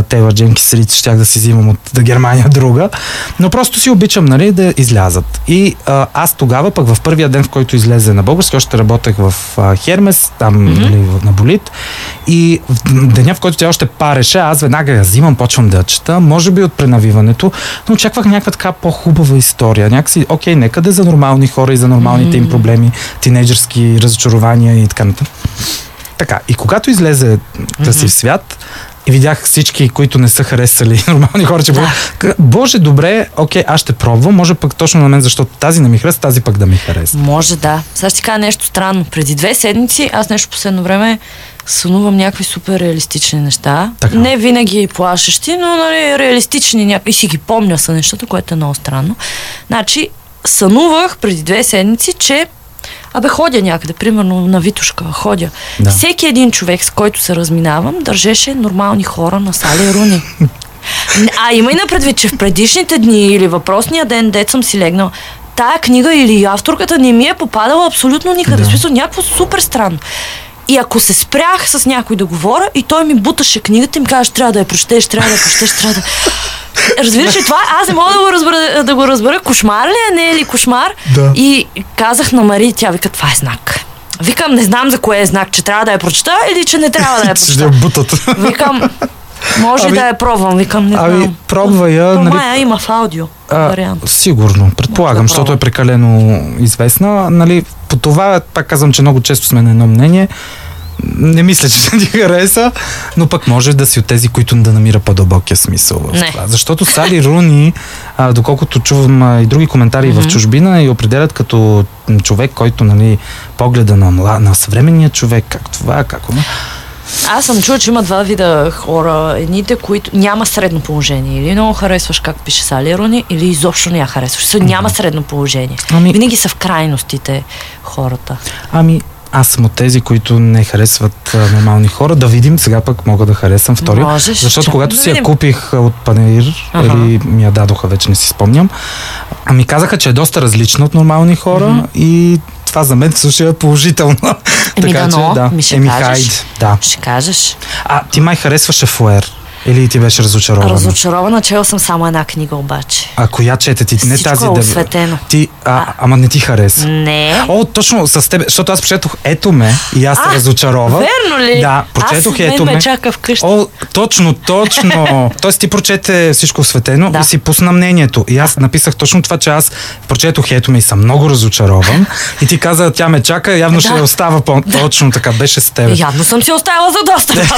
Тейлър Дженкис Рид, щях да си взимам от да Германия друга, но просто си обичам, нали, да излязат. И а, аз тогава, пък в първия ден, в който излезе на български, още работех в а, Хермес, там, mm-hmm. нали, на Болит, и в деня, в който тя още пареше, аз веднага я взимам, почвам да чета, може би от пренавиването, но очаквах някаква така по-хубава история. Някакси, окей, нека да е за нормални хора и за нормалните mm-hmm. им проблеми, тинейджърски разочарования и така нататък. Така, и когато излезе mm-hmm. свят, и видях всички, които не са харесали нормални хора, че да. Боже, добре, окей, аз ще пробвам, може пък точно на мен, защото тази не ми хареса, тази пък да ми хареса. Може да. Сега ще кажа нещо странно. Преди две седмици, аз нещо последно време сънувам някакви супер реалистични неща. Така. Не винаги плашещи, но нали, реалистични някакви. И си ги помня са нещата, което е много странно. Значи, сънувах преди две седмици, че Абе, ходя някъде, примерно на Витушка, ходя. Да. Всеки един човек, с който се разминавам, държеше нормални хора на Сали Руни. А има и на предвид, че в предишните дни или въпросния ден, дет съм си легнал, тая книга или авторката не ми е попадала абсолютно никъде. Да. Смисъл, някакво супер странно. И ако се спрях с някой да говоря и той ми буташе книгата и ми каже, трябва да я прочетеш, трябва да я прочетеш, трябва да... Разбираш ли това? Аз не мога да го разбера, да го разбера. Кошмар ли е, не е ли кошмар? Да. И казах на Мари, тя вика, това е знак. Викам, не знам за кое е знак, че трябва да я прочета или че не трябва да я прочета. Ще я бутат. Викам, може ами, да я пробвам, викам, не ами, знам. пробва я. нали... Мая има в аудио а, вариант. Сигурно, предполагам, да защото е прекалено известна. Нали, по това, пак казвам, че много често сме на едно мнение не мисля, че ти хареса, но пък може да си от тези, които да намира по-дълбокия смисъл в не. това. Защото Сали Руни, а, доколкото чувам а, и други коментари mm-hmm. в чужбина, и определят като човек, който нали, погледа на, на съвременния човек, как това, как това. Аз съм чула, че има два вида хора. Едните, които няма средно положение. Или много харесваш как пише Сали Руни, или изобщо не я харесваш. Няма средно положение. Ами... Винаги са в крайностите хората. Ами, аз съм от тези, които не харесват а, нормални хора. Да видим, сега пък мога да харесам втория. Можеш, защото когато да си я купих от Панеир, ага. или ми я дадоха, вече не си спомням, а ми казаха, че е доста различна от нормални хора mm-hmm. и това за мен също е положително. Еми така, да, че, да. Ми ще Еми, кажеш. Хайд, да. Ще кажеш. А, ти май харесваше Фуер. Или ти беше разочарована? Разочарована, чела съм само една книга обаче. А коя чете ти? Не Всичко тази е осветено. Ти, а, а, ама не ти хареса. Не. О, точно с теб, защото аз прочетох Ето ме и аз се разочарова. Верно ли? Да, прочетох аз Ето ме. ме чака вкъщи. О, точно, точно. Тоест ти прочете всичко осветено да. и си пусна мнението. И аз написах точно това, че аз прочетох Ето ме и съм много разочарован. И ти каза, тя ме чака, явно да. ще остава по-точно така. Беше с теб. Явно съм си оставила за доста.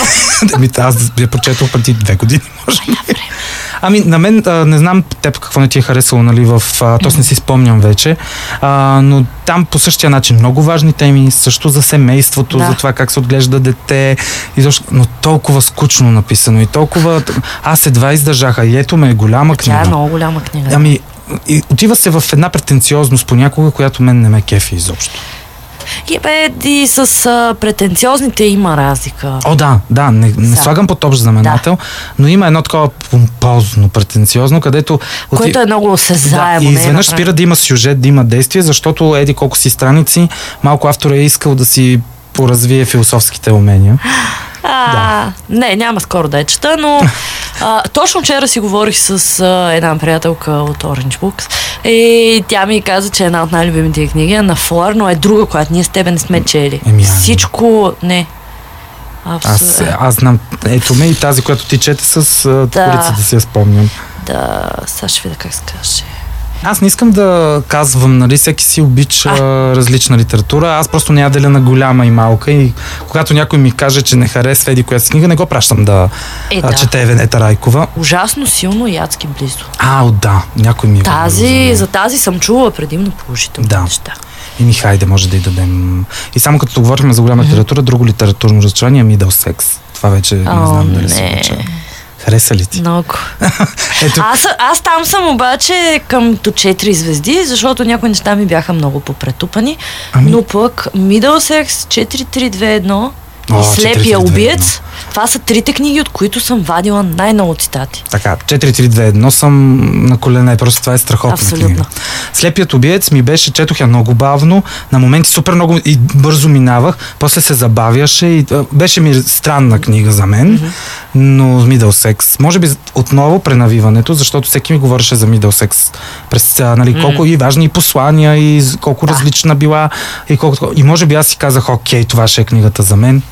Ами, аз я прочетох преди две години може би. Ами, на мен, а, не знам теб какво не ти е харесало, нали, в... А, тоест не си спомням вече, а, но там по същия начин много важни теми, също за семейството, да. за това как се отглежда дете, и защо, но толкова скучно написано и толкова... Аз едва издържаха и ето ме е голяма книга. Тя е много голяма книга. Ами, и отива се в една претенциозност понякога, която мен не ме кефи изобщо. И бе, и с а, претенциозните има разлика. О, да, да, не, не слагам под общ знаменател, да. но има едно такова помпозно, претенциозно, където... Което е много осезаемо. Да, и изведнъж спира да има сюжет, да има действие, защото еди колко си страници, малко автор е искал да си поразвие философските умения. А, да. Не, няма скоро да е чета, но а, точно вчера си говорих с а, една приятелка от Orange Books и тя ми каза, че една от най-любимите книги е на Флор, но е друга, която ние с тебе не сме чели. Еми, Всичко, не. Абс... Аз, аз знам, ето ме и тази, която ти чете с да. да си я спомням. Да, сега ще видя как се каже. Аз не искам да казвам, нали, всеки си обича а. различна литература. Аз просто не я деля на голяма и малка и когато някой ми каже, че не харесва еди която книга, не го пращам да, е, да. чете Венета Райкова. Ужасно силно и адски близо. А, да, някой ми е тази, за, за тази съм чула предимно положителни да. неща. И ми хайде, може да й дадем. И само като говорихме за голяма литература, друго литературно разочарование ми е секс. Това вече не знам дали се обича. Хареса ли ти? Много. Ето... аз, аз там съм обаче към до 4 звезди, защото някои неща ми бяха много попретупани. Ами... Но пък Middlesex 4-3-2-1 О, и Слепия 4-3-2-1. убиец. Това са трите книги, от които съм вадила най-много цитати. Така, 4-3-2-1 съм на колене, просто това е страхотна Абсолютно. книга. Слепият убиец ми беше, четох я много бавно, на моменти супер много и бързо минавах, после се забавяше и беше ми странна книга за мен, но Middlesex, може би отново пренавиването, защото всеки ми говореше за Middlesex през, а, нали, колко и важни и послания и колко Да. различна била и колко, и може би аз си казах, окей, това ще е книгата за мен.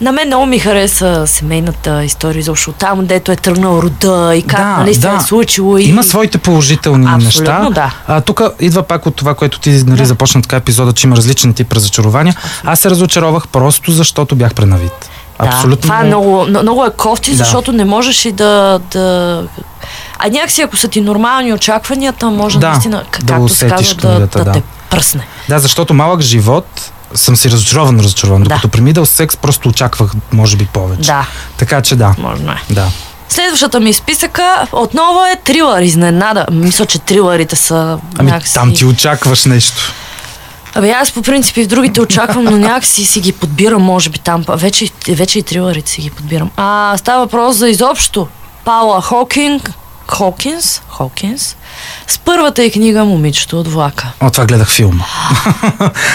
На мен много ми хареса семейната история, защото там, дето е тръгнал рода и как Да, нали, се да. е случило. И... Има своите положителни Абсолютно, неща. да. А, тук идва пак от това, което ти нали, Да. започна така епизода, че има различни тип разочарования. Аз се разочаровах просто защото бях пренавит. Да, Абсолютно. това е много, но- много е кофти, Да. защото не можеш и да, да... А някакси, ако са ти нормални очакванията, може Да, наистина, к- да както се казва, да, книгата, да, да. те пръсне. Да, защото малък живот съм си разочарован, разочарован. Да. Докато при Middle секс просто очаквах, може би, повече. Да, Така че да. може е. Да. Следващата ми списъка отново е трилър, изненада. Мисля, че трилърите са Ами някакси... там ти очакваш нещо. Абе, аз по принцип и в другите очаквам, но някакси си ги подбирам, може би там. Вече, и- вече и трилърите си ги подбирам. А, става въпрос за изобщо. Паула Хокинг, Хокинс, Хокинс, с първата и книга Момичето от влака. О, това гледах филма.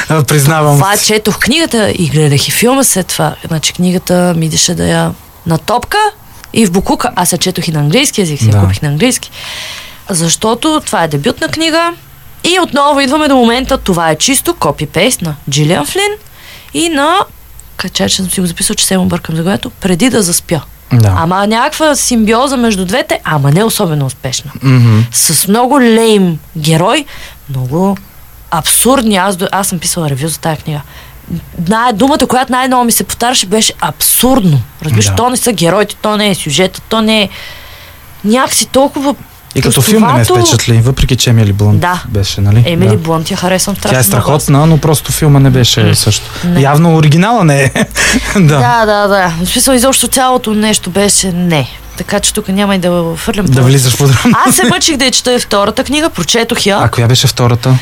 Признавам. Това си. четох книгата и гледах и филма след това. Значи книгата ми идеше да я на топка и в Букука. Аз я четох и на английски език, си я Да. купих на английски. Защото това е дебютна книга и отново идваме до момента, това е чисто копи-пейст на Джилиан Флин и на Кача, че съм си го записал, че се му бъркам заглавието, преди да заспя. Да. Ама някаква симбиоза между двете, ама не особено успешна Мгм. с много лейм герой, много абсурдни. Аз, аз съм писала ревю за тази книга. Най- думата, която най-много ми се повтаряше, беше абсурдно. Разбираш, Да. то не са героите, то не е сюжета, то не е някакси толкова И като филм не ме простовато. впечатли, въпреки че Емили Блънт Да. беше, нали? Емили да. Блънт я харесвам страшно Тя е страхотна, но просто филма не беше също. Не. Явно оригинала не е. да. Да, да, да. В смисъл, изобщо цялото нещо беше не. Така че тук няма и да фърлям Да влизаш подробно. Аз се мъчих да я чета втората книга, прочетох я. А коя беше втората?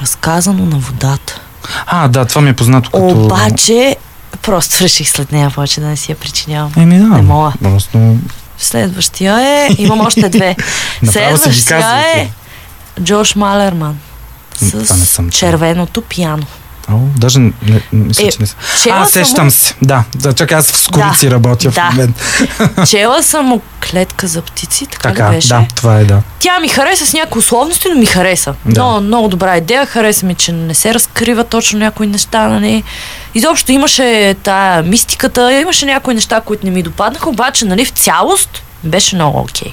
Разказано на водата. А, да, това ми е познато като... Обаче, просто реших след нея повече да не си я причинявам. Еми да. Не мога. Просто... Следващия е, имам още две. Следващия е Джош Малерман с червеното пиано. О, даже не, мисля, Е, че не чела А, сещам му- се. Да, да, чакай, аз в скорици Да, работя в да. момент. Чела съм му клетка за птици, така, Така, ли беше? да, това е да. Тя ми хареса с някои условности, но ми хареса. Да. Много, много добра идея. Хареса ми, че не се разкрива точно някои неща. Нали. Изобщо имаше тая мистиката, имаше някои неща, които не ми допаднаха, обаче нали, в цялост беше много окей.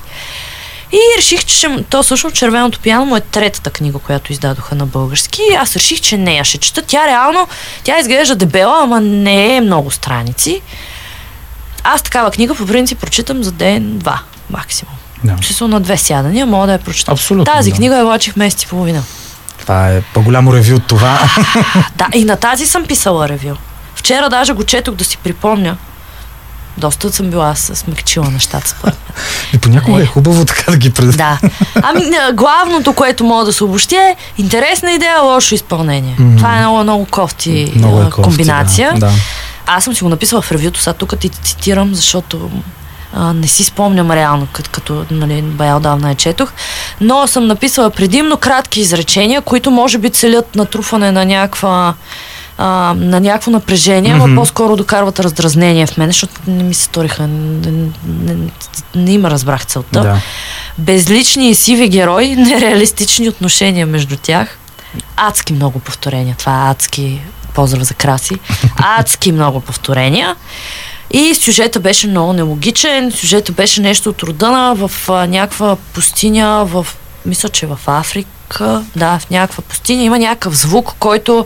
И реших, че ще... То всъщност Червеното пиано му е третата книга, която издадоха на български. И аз реших, че нея ще чета. Тя реално, тя изглежда дебела, ама не е много страници. Аз такава книга по принцип прочитам за ден-два максимум. да. Смисъл на две сядания, мога да я прочета. Абсолютно, Тази да. книга я влачих месец и половина. Това е по-голямо ревю от това. Да, и на тази съм писала ревю. Вчера даже го четох да си припомня. Доста съм била с- нещата според. И понякога Е. е хубаво така да ги пред... Да. Ами, главното, което мога да се обобщи е интересна идея, лошо изпълнение. Мгм. Това е много, много кофти, Много е кофти, комбинация. Да, да. Аз съм си го написала в ревюто, сега тук ти цитирам, защото а, не си спомням реално, като, като нали, бая отдавна я четох, но съм написала предимно кратки изречения, които може би целят натрупване на някаква а, на някакво напрежение, Мгм. но по-скоро докарват раздразнение в мен, защото не ми се сториха, не, не, не, има разбрах целта. да. Безлични и сиви герои, нереалистични отношения между тях. Адски много повторения. Това е адски поздрав за краси. Адски много повторения. И сюжета беше много нелогичен. Сюжета беше нещо от рода на в а, някаква пустиня, в, мисля, че в Африка. Да, в някаква пустиня има някакъв звук, който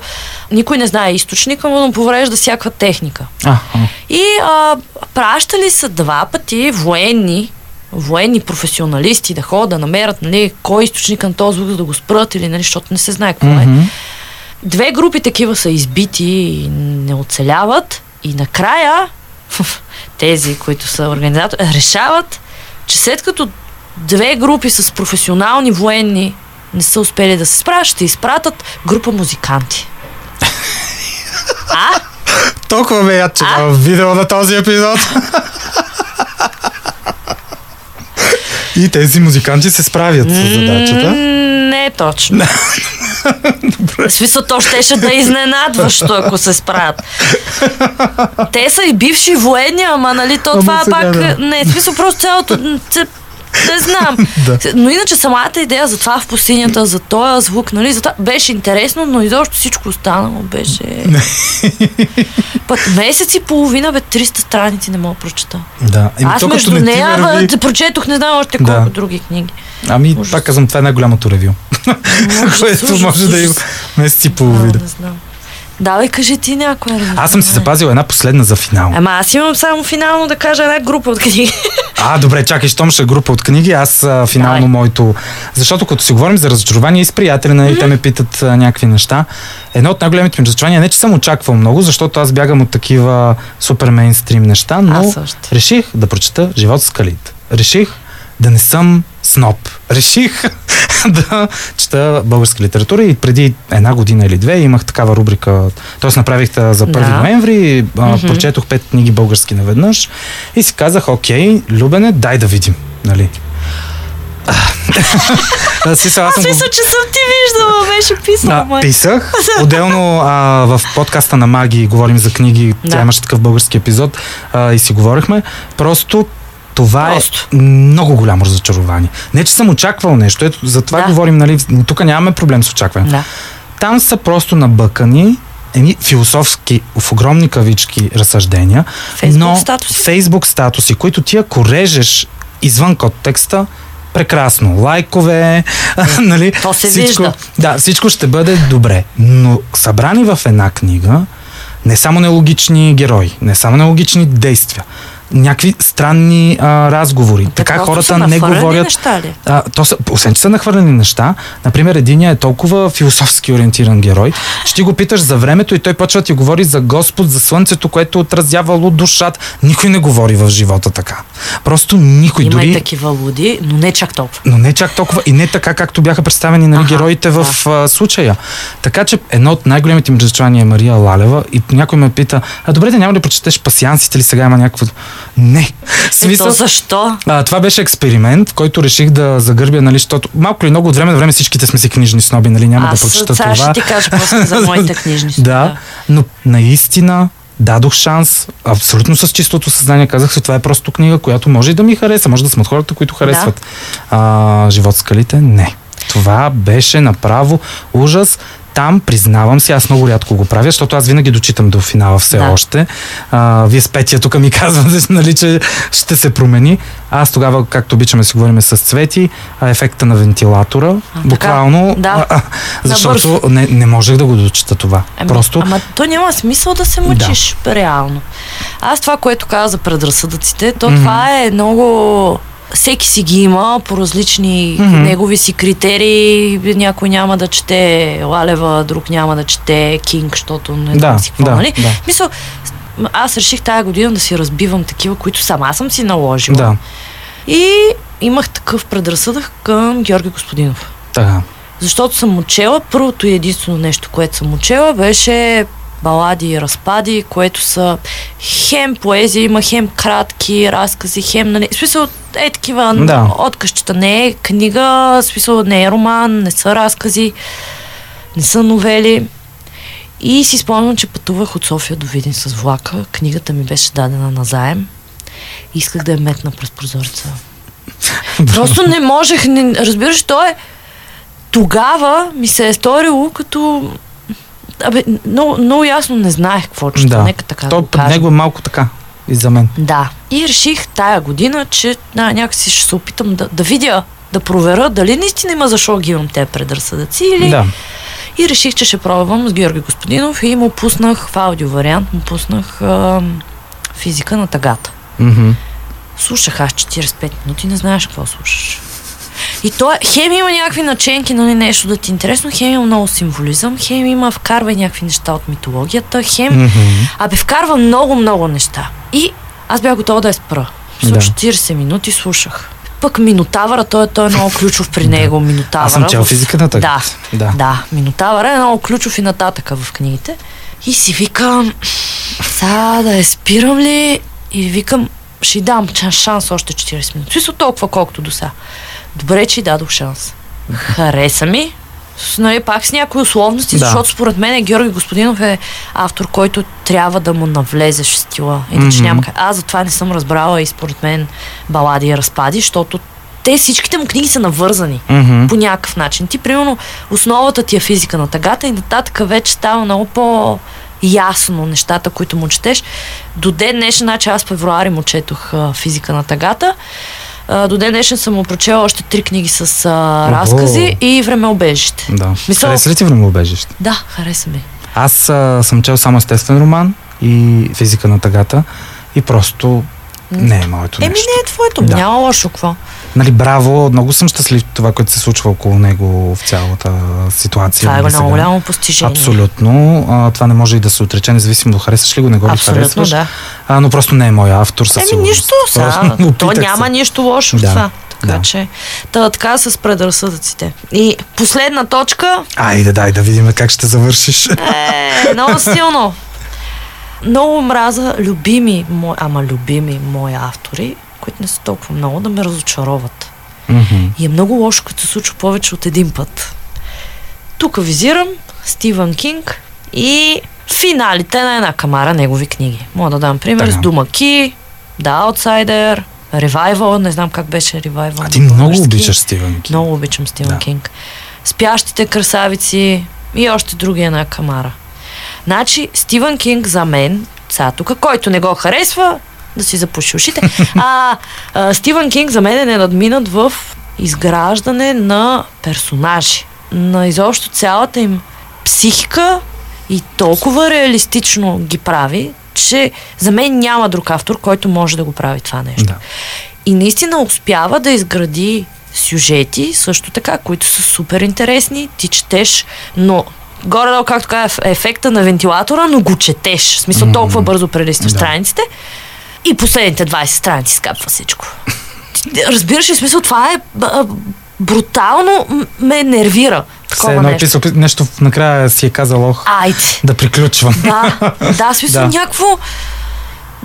никой не знае източника, но поврежда всяка техника. А, а. И а, пращали са два пъти военни, военни професионалисти да ходят да намерят нали, кой е източник на този звук, за да го спрат или нали, защото не се знае какво е. Мгм. Две групи такива са избити и не оцеляват и накрая тези, които са организатори, решават, че след като две групи с професионални военни не са успели да се справят, ще изпратят група музиканти. А? Толкова ме яд, че А? видео на този епизод. И тези музиканти се справят с задачата. Не е точно. В смисъл, то щеше да е изненадващо, ако се справят. Те са и бивши военни, ама нали, то Ама това сега пак да. не е смисъл, просто цялото... Не знам. Да. Но иначе самата идея за това в пустинята, за този звук, нали, за това беше интересно, но изобщо всичко останало беше... Път месец и половина, бе, 300 страници не мога да прочета. Да. Еми, Аз между не нея върви- бе, прочетох не знам още Да. колко други книги. Ами, Ужас. пак казвам, това е най-голямото ревю. Което може да има месец и половина. не знам. Давай, кажи ти някоя. да Аз съм си запазил една последна за финал. Ама аз имам само финално да кажа една група от книги. А, добре, чакай, щом ще е група от книги, аз а, финално Давай. моето... Защото като си говорим за разочарование и с приятели, нали, те ме питат а, някакви неща. Едно от най-големите ми разочарования, не че съм очаквал много, защото аз бягам от такива супер мейнстрим неща, но реших да прочета Живот с скалите. Реших да не съм сноб. Реших да чета българска литература и преди една година или две имах такава рубрика, т.е. направих за 1 Да. ноември, а, Мгм. прочетох пет книги български наведнъж и си казах, окей, Любене, дай да видим. Нали? Смисъл, аз Аз го- мисля, че съм ти виждала, беше писала. а, май. писах. Отделно а, в подкаста на Маги говорим за книги. Да. Тя имаше такъв български епизод а, и си говорихме. Просто това Просто. е много голямо разочарование. Не, че съм очаквал нещо. Ето, за това Да. говорим, нали? Тук нямаме проблем с очакване. Да. Там са просто набъкани едни философски, в огромни кавички разсъждения, Фейсбук но статуси. фейсбук статуси, които ти ако режеш извън контекста, прекрасно. Лайкове, нали? то се всичко, вижда. Да, всичко ще бъде добре. Но събрани в една книга, не само нелогични герои, не само нелогични действия, някакви странни а, разговори. Те така просто хората не говорят. Неща ли? А, то са, освен, че са нахвърлени неща, например, единия е толкова философски ориентиран герой, ти го питаш за времето и той почва да ти говори за Господ, за слънцето, което отразявало душата. Никой не говори в живота така. Просто никой. Има дори... и такива луди, но не чак толкова. Но не чак толкова и не така, както бяха представени нали, Аха, героите в а, случая. Така че едно от най-големите ми разочарования е Мария Лалева и някой ме пита, а добре, да няма ли да прочетеш пасиансите или сега има някакво... Не. В Ето защо? а, това беше експеримент, в който реших да загърбя, нали, защото малко или много от време на време всичките сме си книжни сноби, нали, няма Аз да прочета това. ще ти кажа после за моите книжни сноби. Да, но наистина дадох шанс, абсолютно с чистото съзнание казах си, това е просто книга, която може и да ми хареса, може да съм от хората, които харесват а, живот скалите. Не. Това беше направо ужас. Там, признавам си, аз много рядко го правя, защото аз винаги дочитам до финала все Да. още. А, вие с Петия тук ми казвате, нали, че ще се промени. Аз тогава, както обичаме, си говорим с Цвети, а, ефекта на вентилатора, така. буквално, Да. а, а, защото не, не можех да го дочита това. Ами, Просто Ама то няма смисъл да се мъчиш, реално. Аз това, което каза за предразсъдъците, то Мгм. това е много... Всеки си ги има по различни Мгм. негови си критерии. Някой няма да чете Лалева, друг няма да чете Кинг, защото не Да, си какво, да, нали? да. Мисъл, аз реших тая година да си разбивам такива, които сама съм си наложила. да, И имах такъв предразсъдък към Георги Господинов. така. Защото съм учела, първото и единствено нещо, което съм учела, беше балади и разпади, което са хем поезия, има хем кратки разкази, хем, нали, в смисъл, е такива Да. откъщета. Не е книга, в смисъл, не е роман, не са разкази, не са новели. И си спомням, че пътувах от София до Видин с влака. Книгата ми беше дадена на заем. Исках да я метна през прозореца. Просто не можех, не, разбираш, то е тогава ми се е сторило като Абе, много, много ясно не знаех какво чета, Да. нека така да То го пред него е малко така и за мен. Да. И реших тая година, че да, някакси ще се опитам да, да видя, да проверя дали наистина има защо ги имам те предразсъдъци или... Да. И реших, че ще пробвам с Георги Господинов и му пуснах в аудио вариант, му пуснах ам, физика на тъгата. Мгм. Слушах аз 45 минути, не знаеш какво слушаш. И то е, хем има някакви наченки, нали, нещо да ти е интересно, хем има много символизъм, хем има вкарва и някакви неща от митологията, хем... Мгм. Абе, вкарва много, много неща. И аз бях готова да я спра. Да. Да. 40 минути слушах. Пък Минотавъра, той, той е много ключов при него, Минотавъра. Аз съм чел физика на Да. Да. да. Минотавъра е много ключов и нататъка в книгите. И си викам, Сега да я спирам ли и викам, ще дам шанс още 40 минути. Смисъл толкова, колкото до сега. Добре, че дадох шанс. Хареса ми, с, нали, пак с някои условности, Да. защото според мен Георги Господинов е автор, който трябва да му навлезеш в стила. Иначе Мгм. няма как. Аз затова не съм разбрала и според мен балади и разпади, защото те всичките му книги са навързани Мгм. по някакъв начин. Ти, примерно, основата ти е физика на тъгата и нататък вече става много по ясно нещата, които му четеш. До ден днешен, значи аз февруари му четох а, физика на тъгата. А, до ден днешен съм прочела още три книги с а, Ого. разкази и времеобежище. Да. Мисъл- Хареса ли ти времеобежище? Да, хареса ми. Аз а, съм чел само естествен роман и физика на тъгата и просто не е моето Еми нещо. не е твоето, Да. няма лошо какво. Нали, браво, много съм щастлив това, което се случва около него в цялата ситуация. Това е нали, много голямо постижение. Абсолютно. А, това не може и да се отрече, независимо харесваш ли го, не го ли Абсолютно, харесваш. да. А, но просто не е моя автор със Еми нищо, Просто то няма се. нищо лошо в Да, това. Така да. че, та, така с предразсъдъците. И последна точка, Айде, дай да видим как ще завършиш. Е, много силно. Много мраза любими, мои, ама любими мои автори, които не са толкова много, да ме разочароват. Мгм. И е много лошо, като се случва повече от един път. Тук визирам Стивън Кинг и финалите на една камара негови книги. Мога да дам пример Така. с Думаки, The Outsider, Revival, не знам как беше Revival. А ти много български. обичаш Стивен Кинг. Много обичам Стивън Да. Кинг. Спящите красавици и още други една камара. Значи, Стивън Кинг за мен, сега тук, който не го харесва, да си запуши ушите, а, а Стивън Кинг за мен е ненадминат в изграждане на персонажи, на изобщо цялата им психика и толкова реалистично ги прави, че за мен няма друг автор, който може да го прави това нещо. Да. И наистина успява да изгради сюжети, също така, които са супер интересни. Ти четеш, но горе-долу, както казах, ефекта на вентилатора, но го четеш. В смисъл, толкова бързо прелистваш Да. страниците. И последните 20 страници скапва всичко. Ти Разбираш ли, смисъл, това е брутално ме нервира. Все Такова едно е нещо. писал, нещо накрая си е казал, ох, Айде. да приключвам. Да, да, смисъл Да. някакво...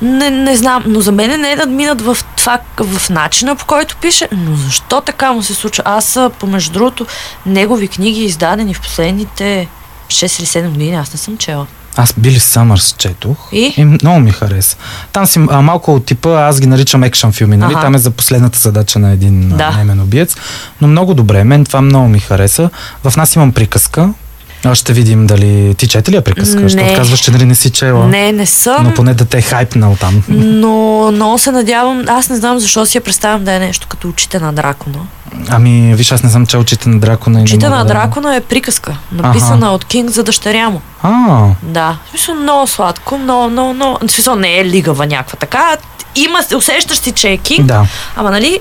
Не, не знам, но за мен не е да минат в това, в начина по който пише, но защо така му се случва? Аз, помежду другото, негови книги, издадени в последните 6 или 7 години, аз не съм чела. Аз Били Съмърс четох И? и много ми хареса. Там си а, малко от типа, аз ги наричам екшън филми, нали? Аха. Там е за последната задача на един Да. немен убиец. Но много добре, мен това много ми хареса. В нас имам приказка. А ще видим дали... Ти чете ли я приказка? Не. Казваш, че нали не си чела. Не, не съм. Но поне да те е хайпнал там. Но много се надявам, аз не знам защо си я представям да е нещо като очите на дракона. Ами, виж, аз не съм чел очите на дракона. Очите на да- дракона е приказка, написана от Кинг за дъщеря му. А, Да, в смисъл много сладко, много, много, много. В смисъл не е лигава някаква така. Има, усещаш си, че е Кинг, да. ама нали,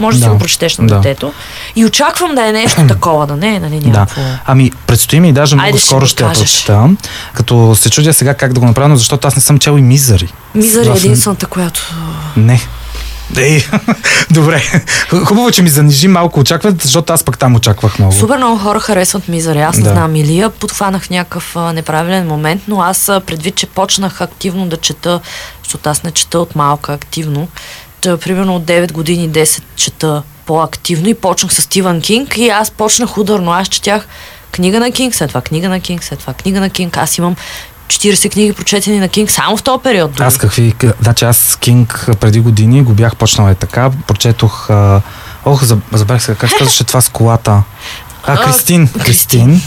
може да, си Да. го прочетеш на Да. детето. И очаквам да е нещо такова, да не е, нали, Да. някакво... Ами, предстои ми и даже много Айде, ще скоро го ще я прочета. Като се чудя сега как да го направя, но защото аз не съм чел и Мизъри. Мизър е единствената, която... Не. Ей, добре. Хубаво, че ми занижи малко очакват, защото аз пък там очаквах много. Супер много хора харесват Мизър. Аз не Да. знам, или я подхванах някакъв неправилен момент, но аз предвид, че почнах активно да чета, защото аз не чета от малка активно, примерно от 9 години 10 чета по-активно и почнах с Стивън Кинг и аз почнах ударно. Аз четях книга на Кинг, след това книга на Кинг, след това книга на Кинг. Аз имам 40 книги прочетени на Кинг само в този период. дори. Аз какви... Значи аз Кинг преди години го бях почнал е така. Прочетох... Ох, заб- забравих се, как казваше това с колата? А, Кристин. Кристин, Кристин.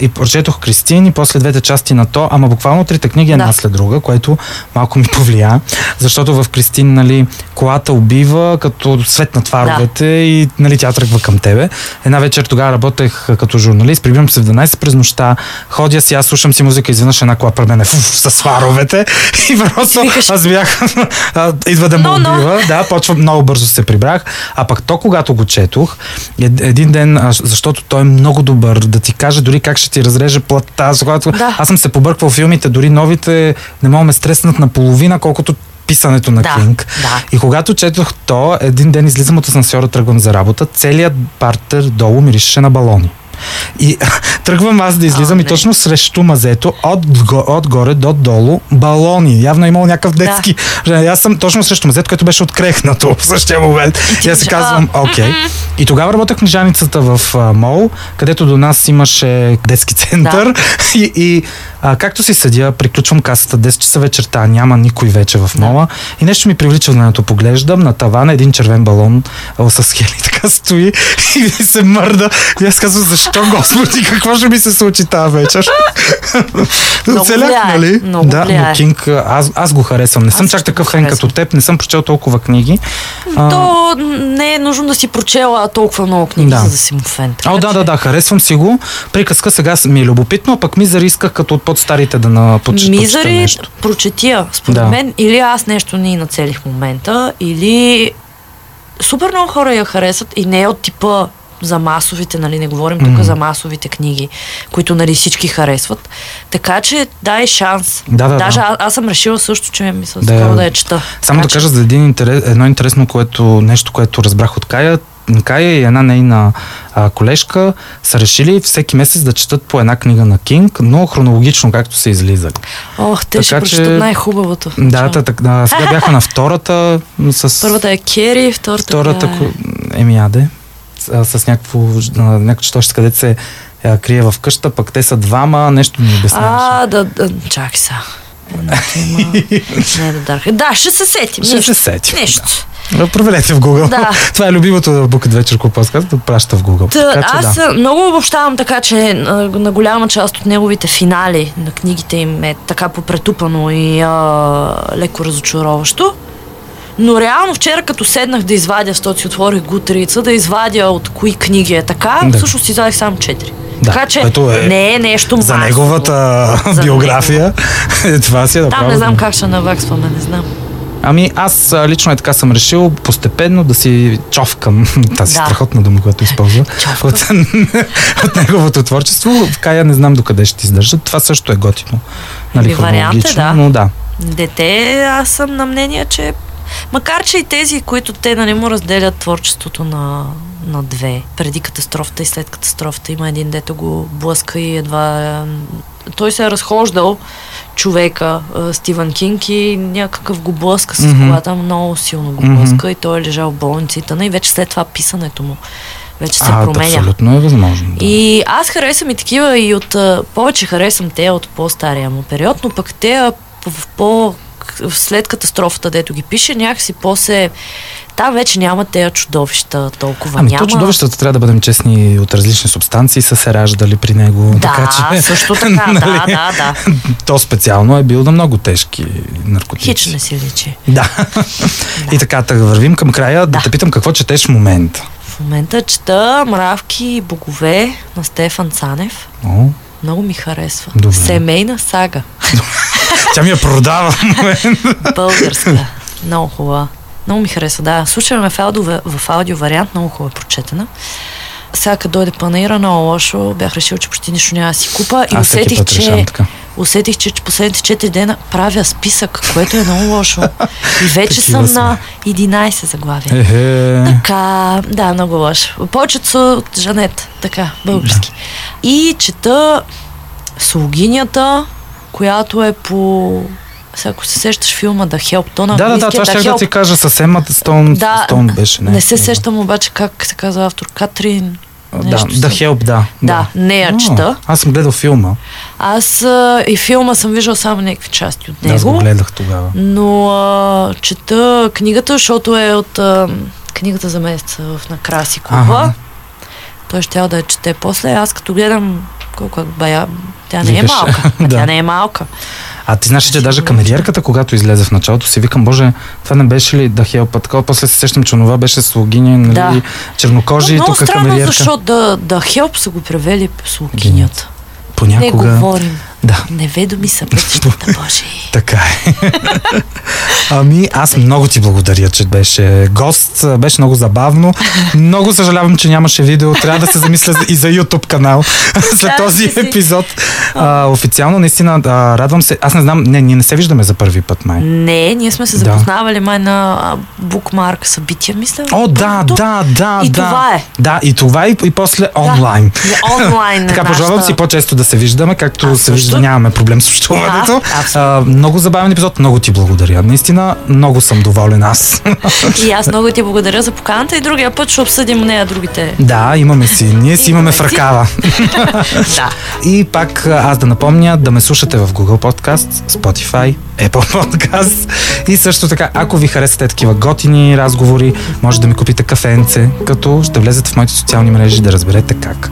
И прочетох Кристин и после двете части на то, ама буквално трите книги една Да. след друга, което малко ми повлия, защото в Кристин, нали, колата убива, като светнат фаровете и, нали, тя тръгва към тебе. Една вечер тогава работех като журналист, прибирам се в 12 през нощта, ходя си, аз слушам си музика, изведнъж една кола пред мен е с фаровете и просто аз бях, идва да ме Но, но. убива, да, почва много бързо се прибрах, а пък то, когато го четох, ед- един ден, защото той е много добър, да ти каже дори как ще ти разреже плътта, с когато... Да. Аз съм се побърквал филмите, дори новите не мога ме стреснат на половина, колкото писането на Да, Кинг. да. И когато четох то, един ден излизам от асансьора, тръгвам за работа, целият партер долу миришеше на балони. И тръгвам аз да излизам О, и точно срещу мазето, от, отгоре до долу, балони. Явно е имал някакъв Да. детски. Да. Аз съм точно срещу мазето, което беше открехнато в същия момент. И, аз кажа, казвам, окей. И тогава работех книжаницата в а, Мол, където до нас имаше детски център. И, и а, както си седя, приключвам касата 10 часа вечерта, няма никой вече в мола. И нещо ми привлича вниманието. Поглеждам на тавана един червен балон а, с хели така стои и ми се мърда. И аз казвам, защо, Господи, какво ще ми се случи тази вечер? Оцелях, нали? много да, но Кинг, аз, аз го харесвам. Не съм Аз чак също такъв фен като теб, не съм прочел толкова книги. А, То не е нужно да си прочела толкова много книги, Да. за да си му фен. така О, да, да, да, харесвам си го. Приказка сега ми е любопитно, а пък Мизър исках като от под-старите да на почета Мизъри, нещо. прочетия, според Да. мен, или аз нещо ни нацелих в момента, или супер много хора я харесват и не е от типа за масовите, нали, не говорим тук Мгм. за масовите книги, които нали всички харесват. Така че дай шанс. Да, да, Даже да. Аз, аз съм решила също, че мисля Да. скоро да я чета. Само Така да че- кажа за един интерес, едно интересно което, нещо, което разбрах от Кая. Кая и една нейна а, колежка са решили всеки месец да четат по една книга на Кинг, но хронологично, както се излиза. Ох, те ще Така че- прочетат най-хубавото. Да, та, так, да, сега бяхме на втората с... Първата е Кери, втората, Втората, е? ко- еми аде, с, с някакво, някакво четоще, където се крие в къща, пък те са двама, нещо ми обясняваше. А, да, да, чакай сега. Не, да, да. Да, ще се сетим. Ще нищо. се сетим, Нещо. Да, Проверете в Google. Да. Това е любимото в Букът вечер подкаст, да праща в Google. Та, така че аз да. много обобщавам така, че а, на голяма част от неговите финали на книгите им е така попретупано и а, леко разочароващо. Но реално вчера, като седнах да извадя, защото си отворих гутрица, да извадя от кои книги е така, Да. всъщност извадих само четири. Да, така че е не е нещо За масово. неговата За биография. е, това си е Там направо. не знам как ще наваксваме, не знам. Ами аз лично е така съм решил постепенно да си човкам тази Да. страхотна дума, която използва от, от неговото творчество. В Кая не знам докъде ще издържат. Това също е готино. Нали, Ами, вариант е, да. Но да. Дете, аз съм на мнение, че макар че и тези, които те нали му разделят творчеството на, на две, преди катастрофата и след катастрофата, има един, дето го блъска и едва... Той се е разхождал човека, Стивън Кинг и някакъв го блъска с колата, много силно го блъска и той е лежал в болницата и вече след това писането му вече се а, променя. абсолютно е възможно. Да. И аз харесвам и такива и от... Повече харесвам те от по-стария му период, но пък те в по... След катастрофата, дето ги пише, някакси после... Там вече няма тея чудовища толкова. Ами няма... то чудовищата трябва да бъдем честни от различни субстанции са се раждали при него. Да, така, че, също така, нали, да, да, да. То специално е бил на много тежки наркотици. Хич не си личи. Да. И така, да вървим към края. Да. Да. те питам какво четеш в момента. В момента чета Мравки и богове на Стефан Цанев. О, Много ми харесва. Добре. Семейна сага. тя ми я продава. Българска. Много хубава. Много ми харесва, да. Слушаме в аудио, в аудио вариант, много хубаво е прочетена. Сега като дойде панаира, много лошо, бях решил, че почти нищо няма да си купа и Аз усетих, че, така. усетих, че последните 4 дена правя списък, което е много лошо. И вече съм на 11 заглавия. Ехе. Така, да, много лошо. Повечето са от Жанет, така, български. И чета Слугинята, която е по... Сега, ако се сещаш филма The Help, то на Да, да, да, е това ще The да ти кажа с Емата Стоун, Да, Стоун беше. Не, не се сещам обаче как се казва автор. Катрин. Да, нещо да, съм. Help, да. Да, нея А, чета. Аз съм гледал филма. Аз а, и филма съм виждал само някакви части от Да, аз го него. гледах тогава. Но а, чета книгата, защото е от а, книгата за месеца в Накраси клуба. Ага. Той ще да я чете после. Аз като гледам колко е бая, тя не е Викаш, малка. А да. Тя не е малка. А ти знаеш, че даже камериерката, когато излезе в началото, си викам, боже, това не беше ли да Хелпа? Такова, после се сещам, че онова беше слугиня, нали, Да. чернокожи и тук странно, камериерка. защото да, да Хелп са го превели с лукинята. Не Понякога говорим. Да. Неведоми са пътищата Божи. Така е. ами, аз много ти благодаря, че беше гост. Беше много забавно. Много съжалявам, че нямаше видео. Трябва да се замисля и за YouTube канал след Да, този си, епизод. А, официално, наистина, а, радвам се. Аз не знам, не, ние не се виждаме за първи път, май. Не, ние сме се Да. запознавали май на а, букмарк събития, мисля. О, да, да, да, И да. това е. Да, и това и, и после онлайн. Да, онлайн Така, пожелавам нашата- си по-често да се виждаме, както Аз се вижда, също. нямаме проблем с общуването. Да, а, много забавен епизод, много ти благодаря. Наистина, много съм доволен аз. И аз много ти благодаря за поканата и другия път ще обсъдим нея другите. да, имаме си. Ние си имаме Имаме в ръкава. да. И пак аз да напомня да ме слушате в Google Podcast, Spotify, Apple Podcast и също така, ако ви харесате такива готини разговори, може да ми купите кафенце, като ще влезете в моите социални мрежи да разберете как.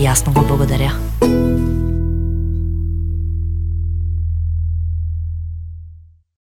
И аз много благодаря.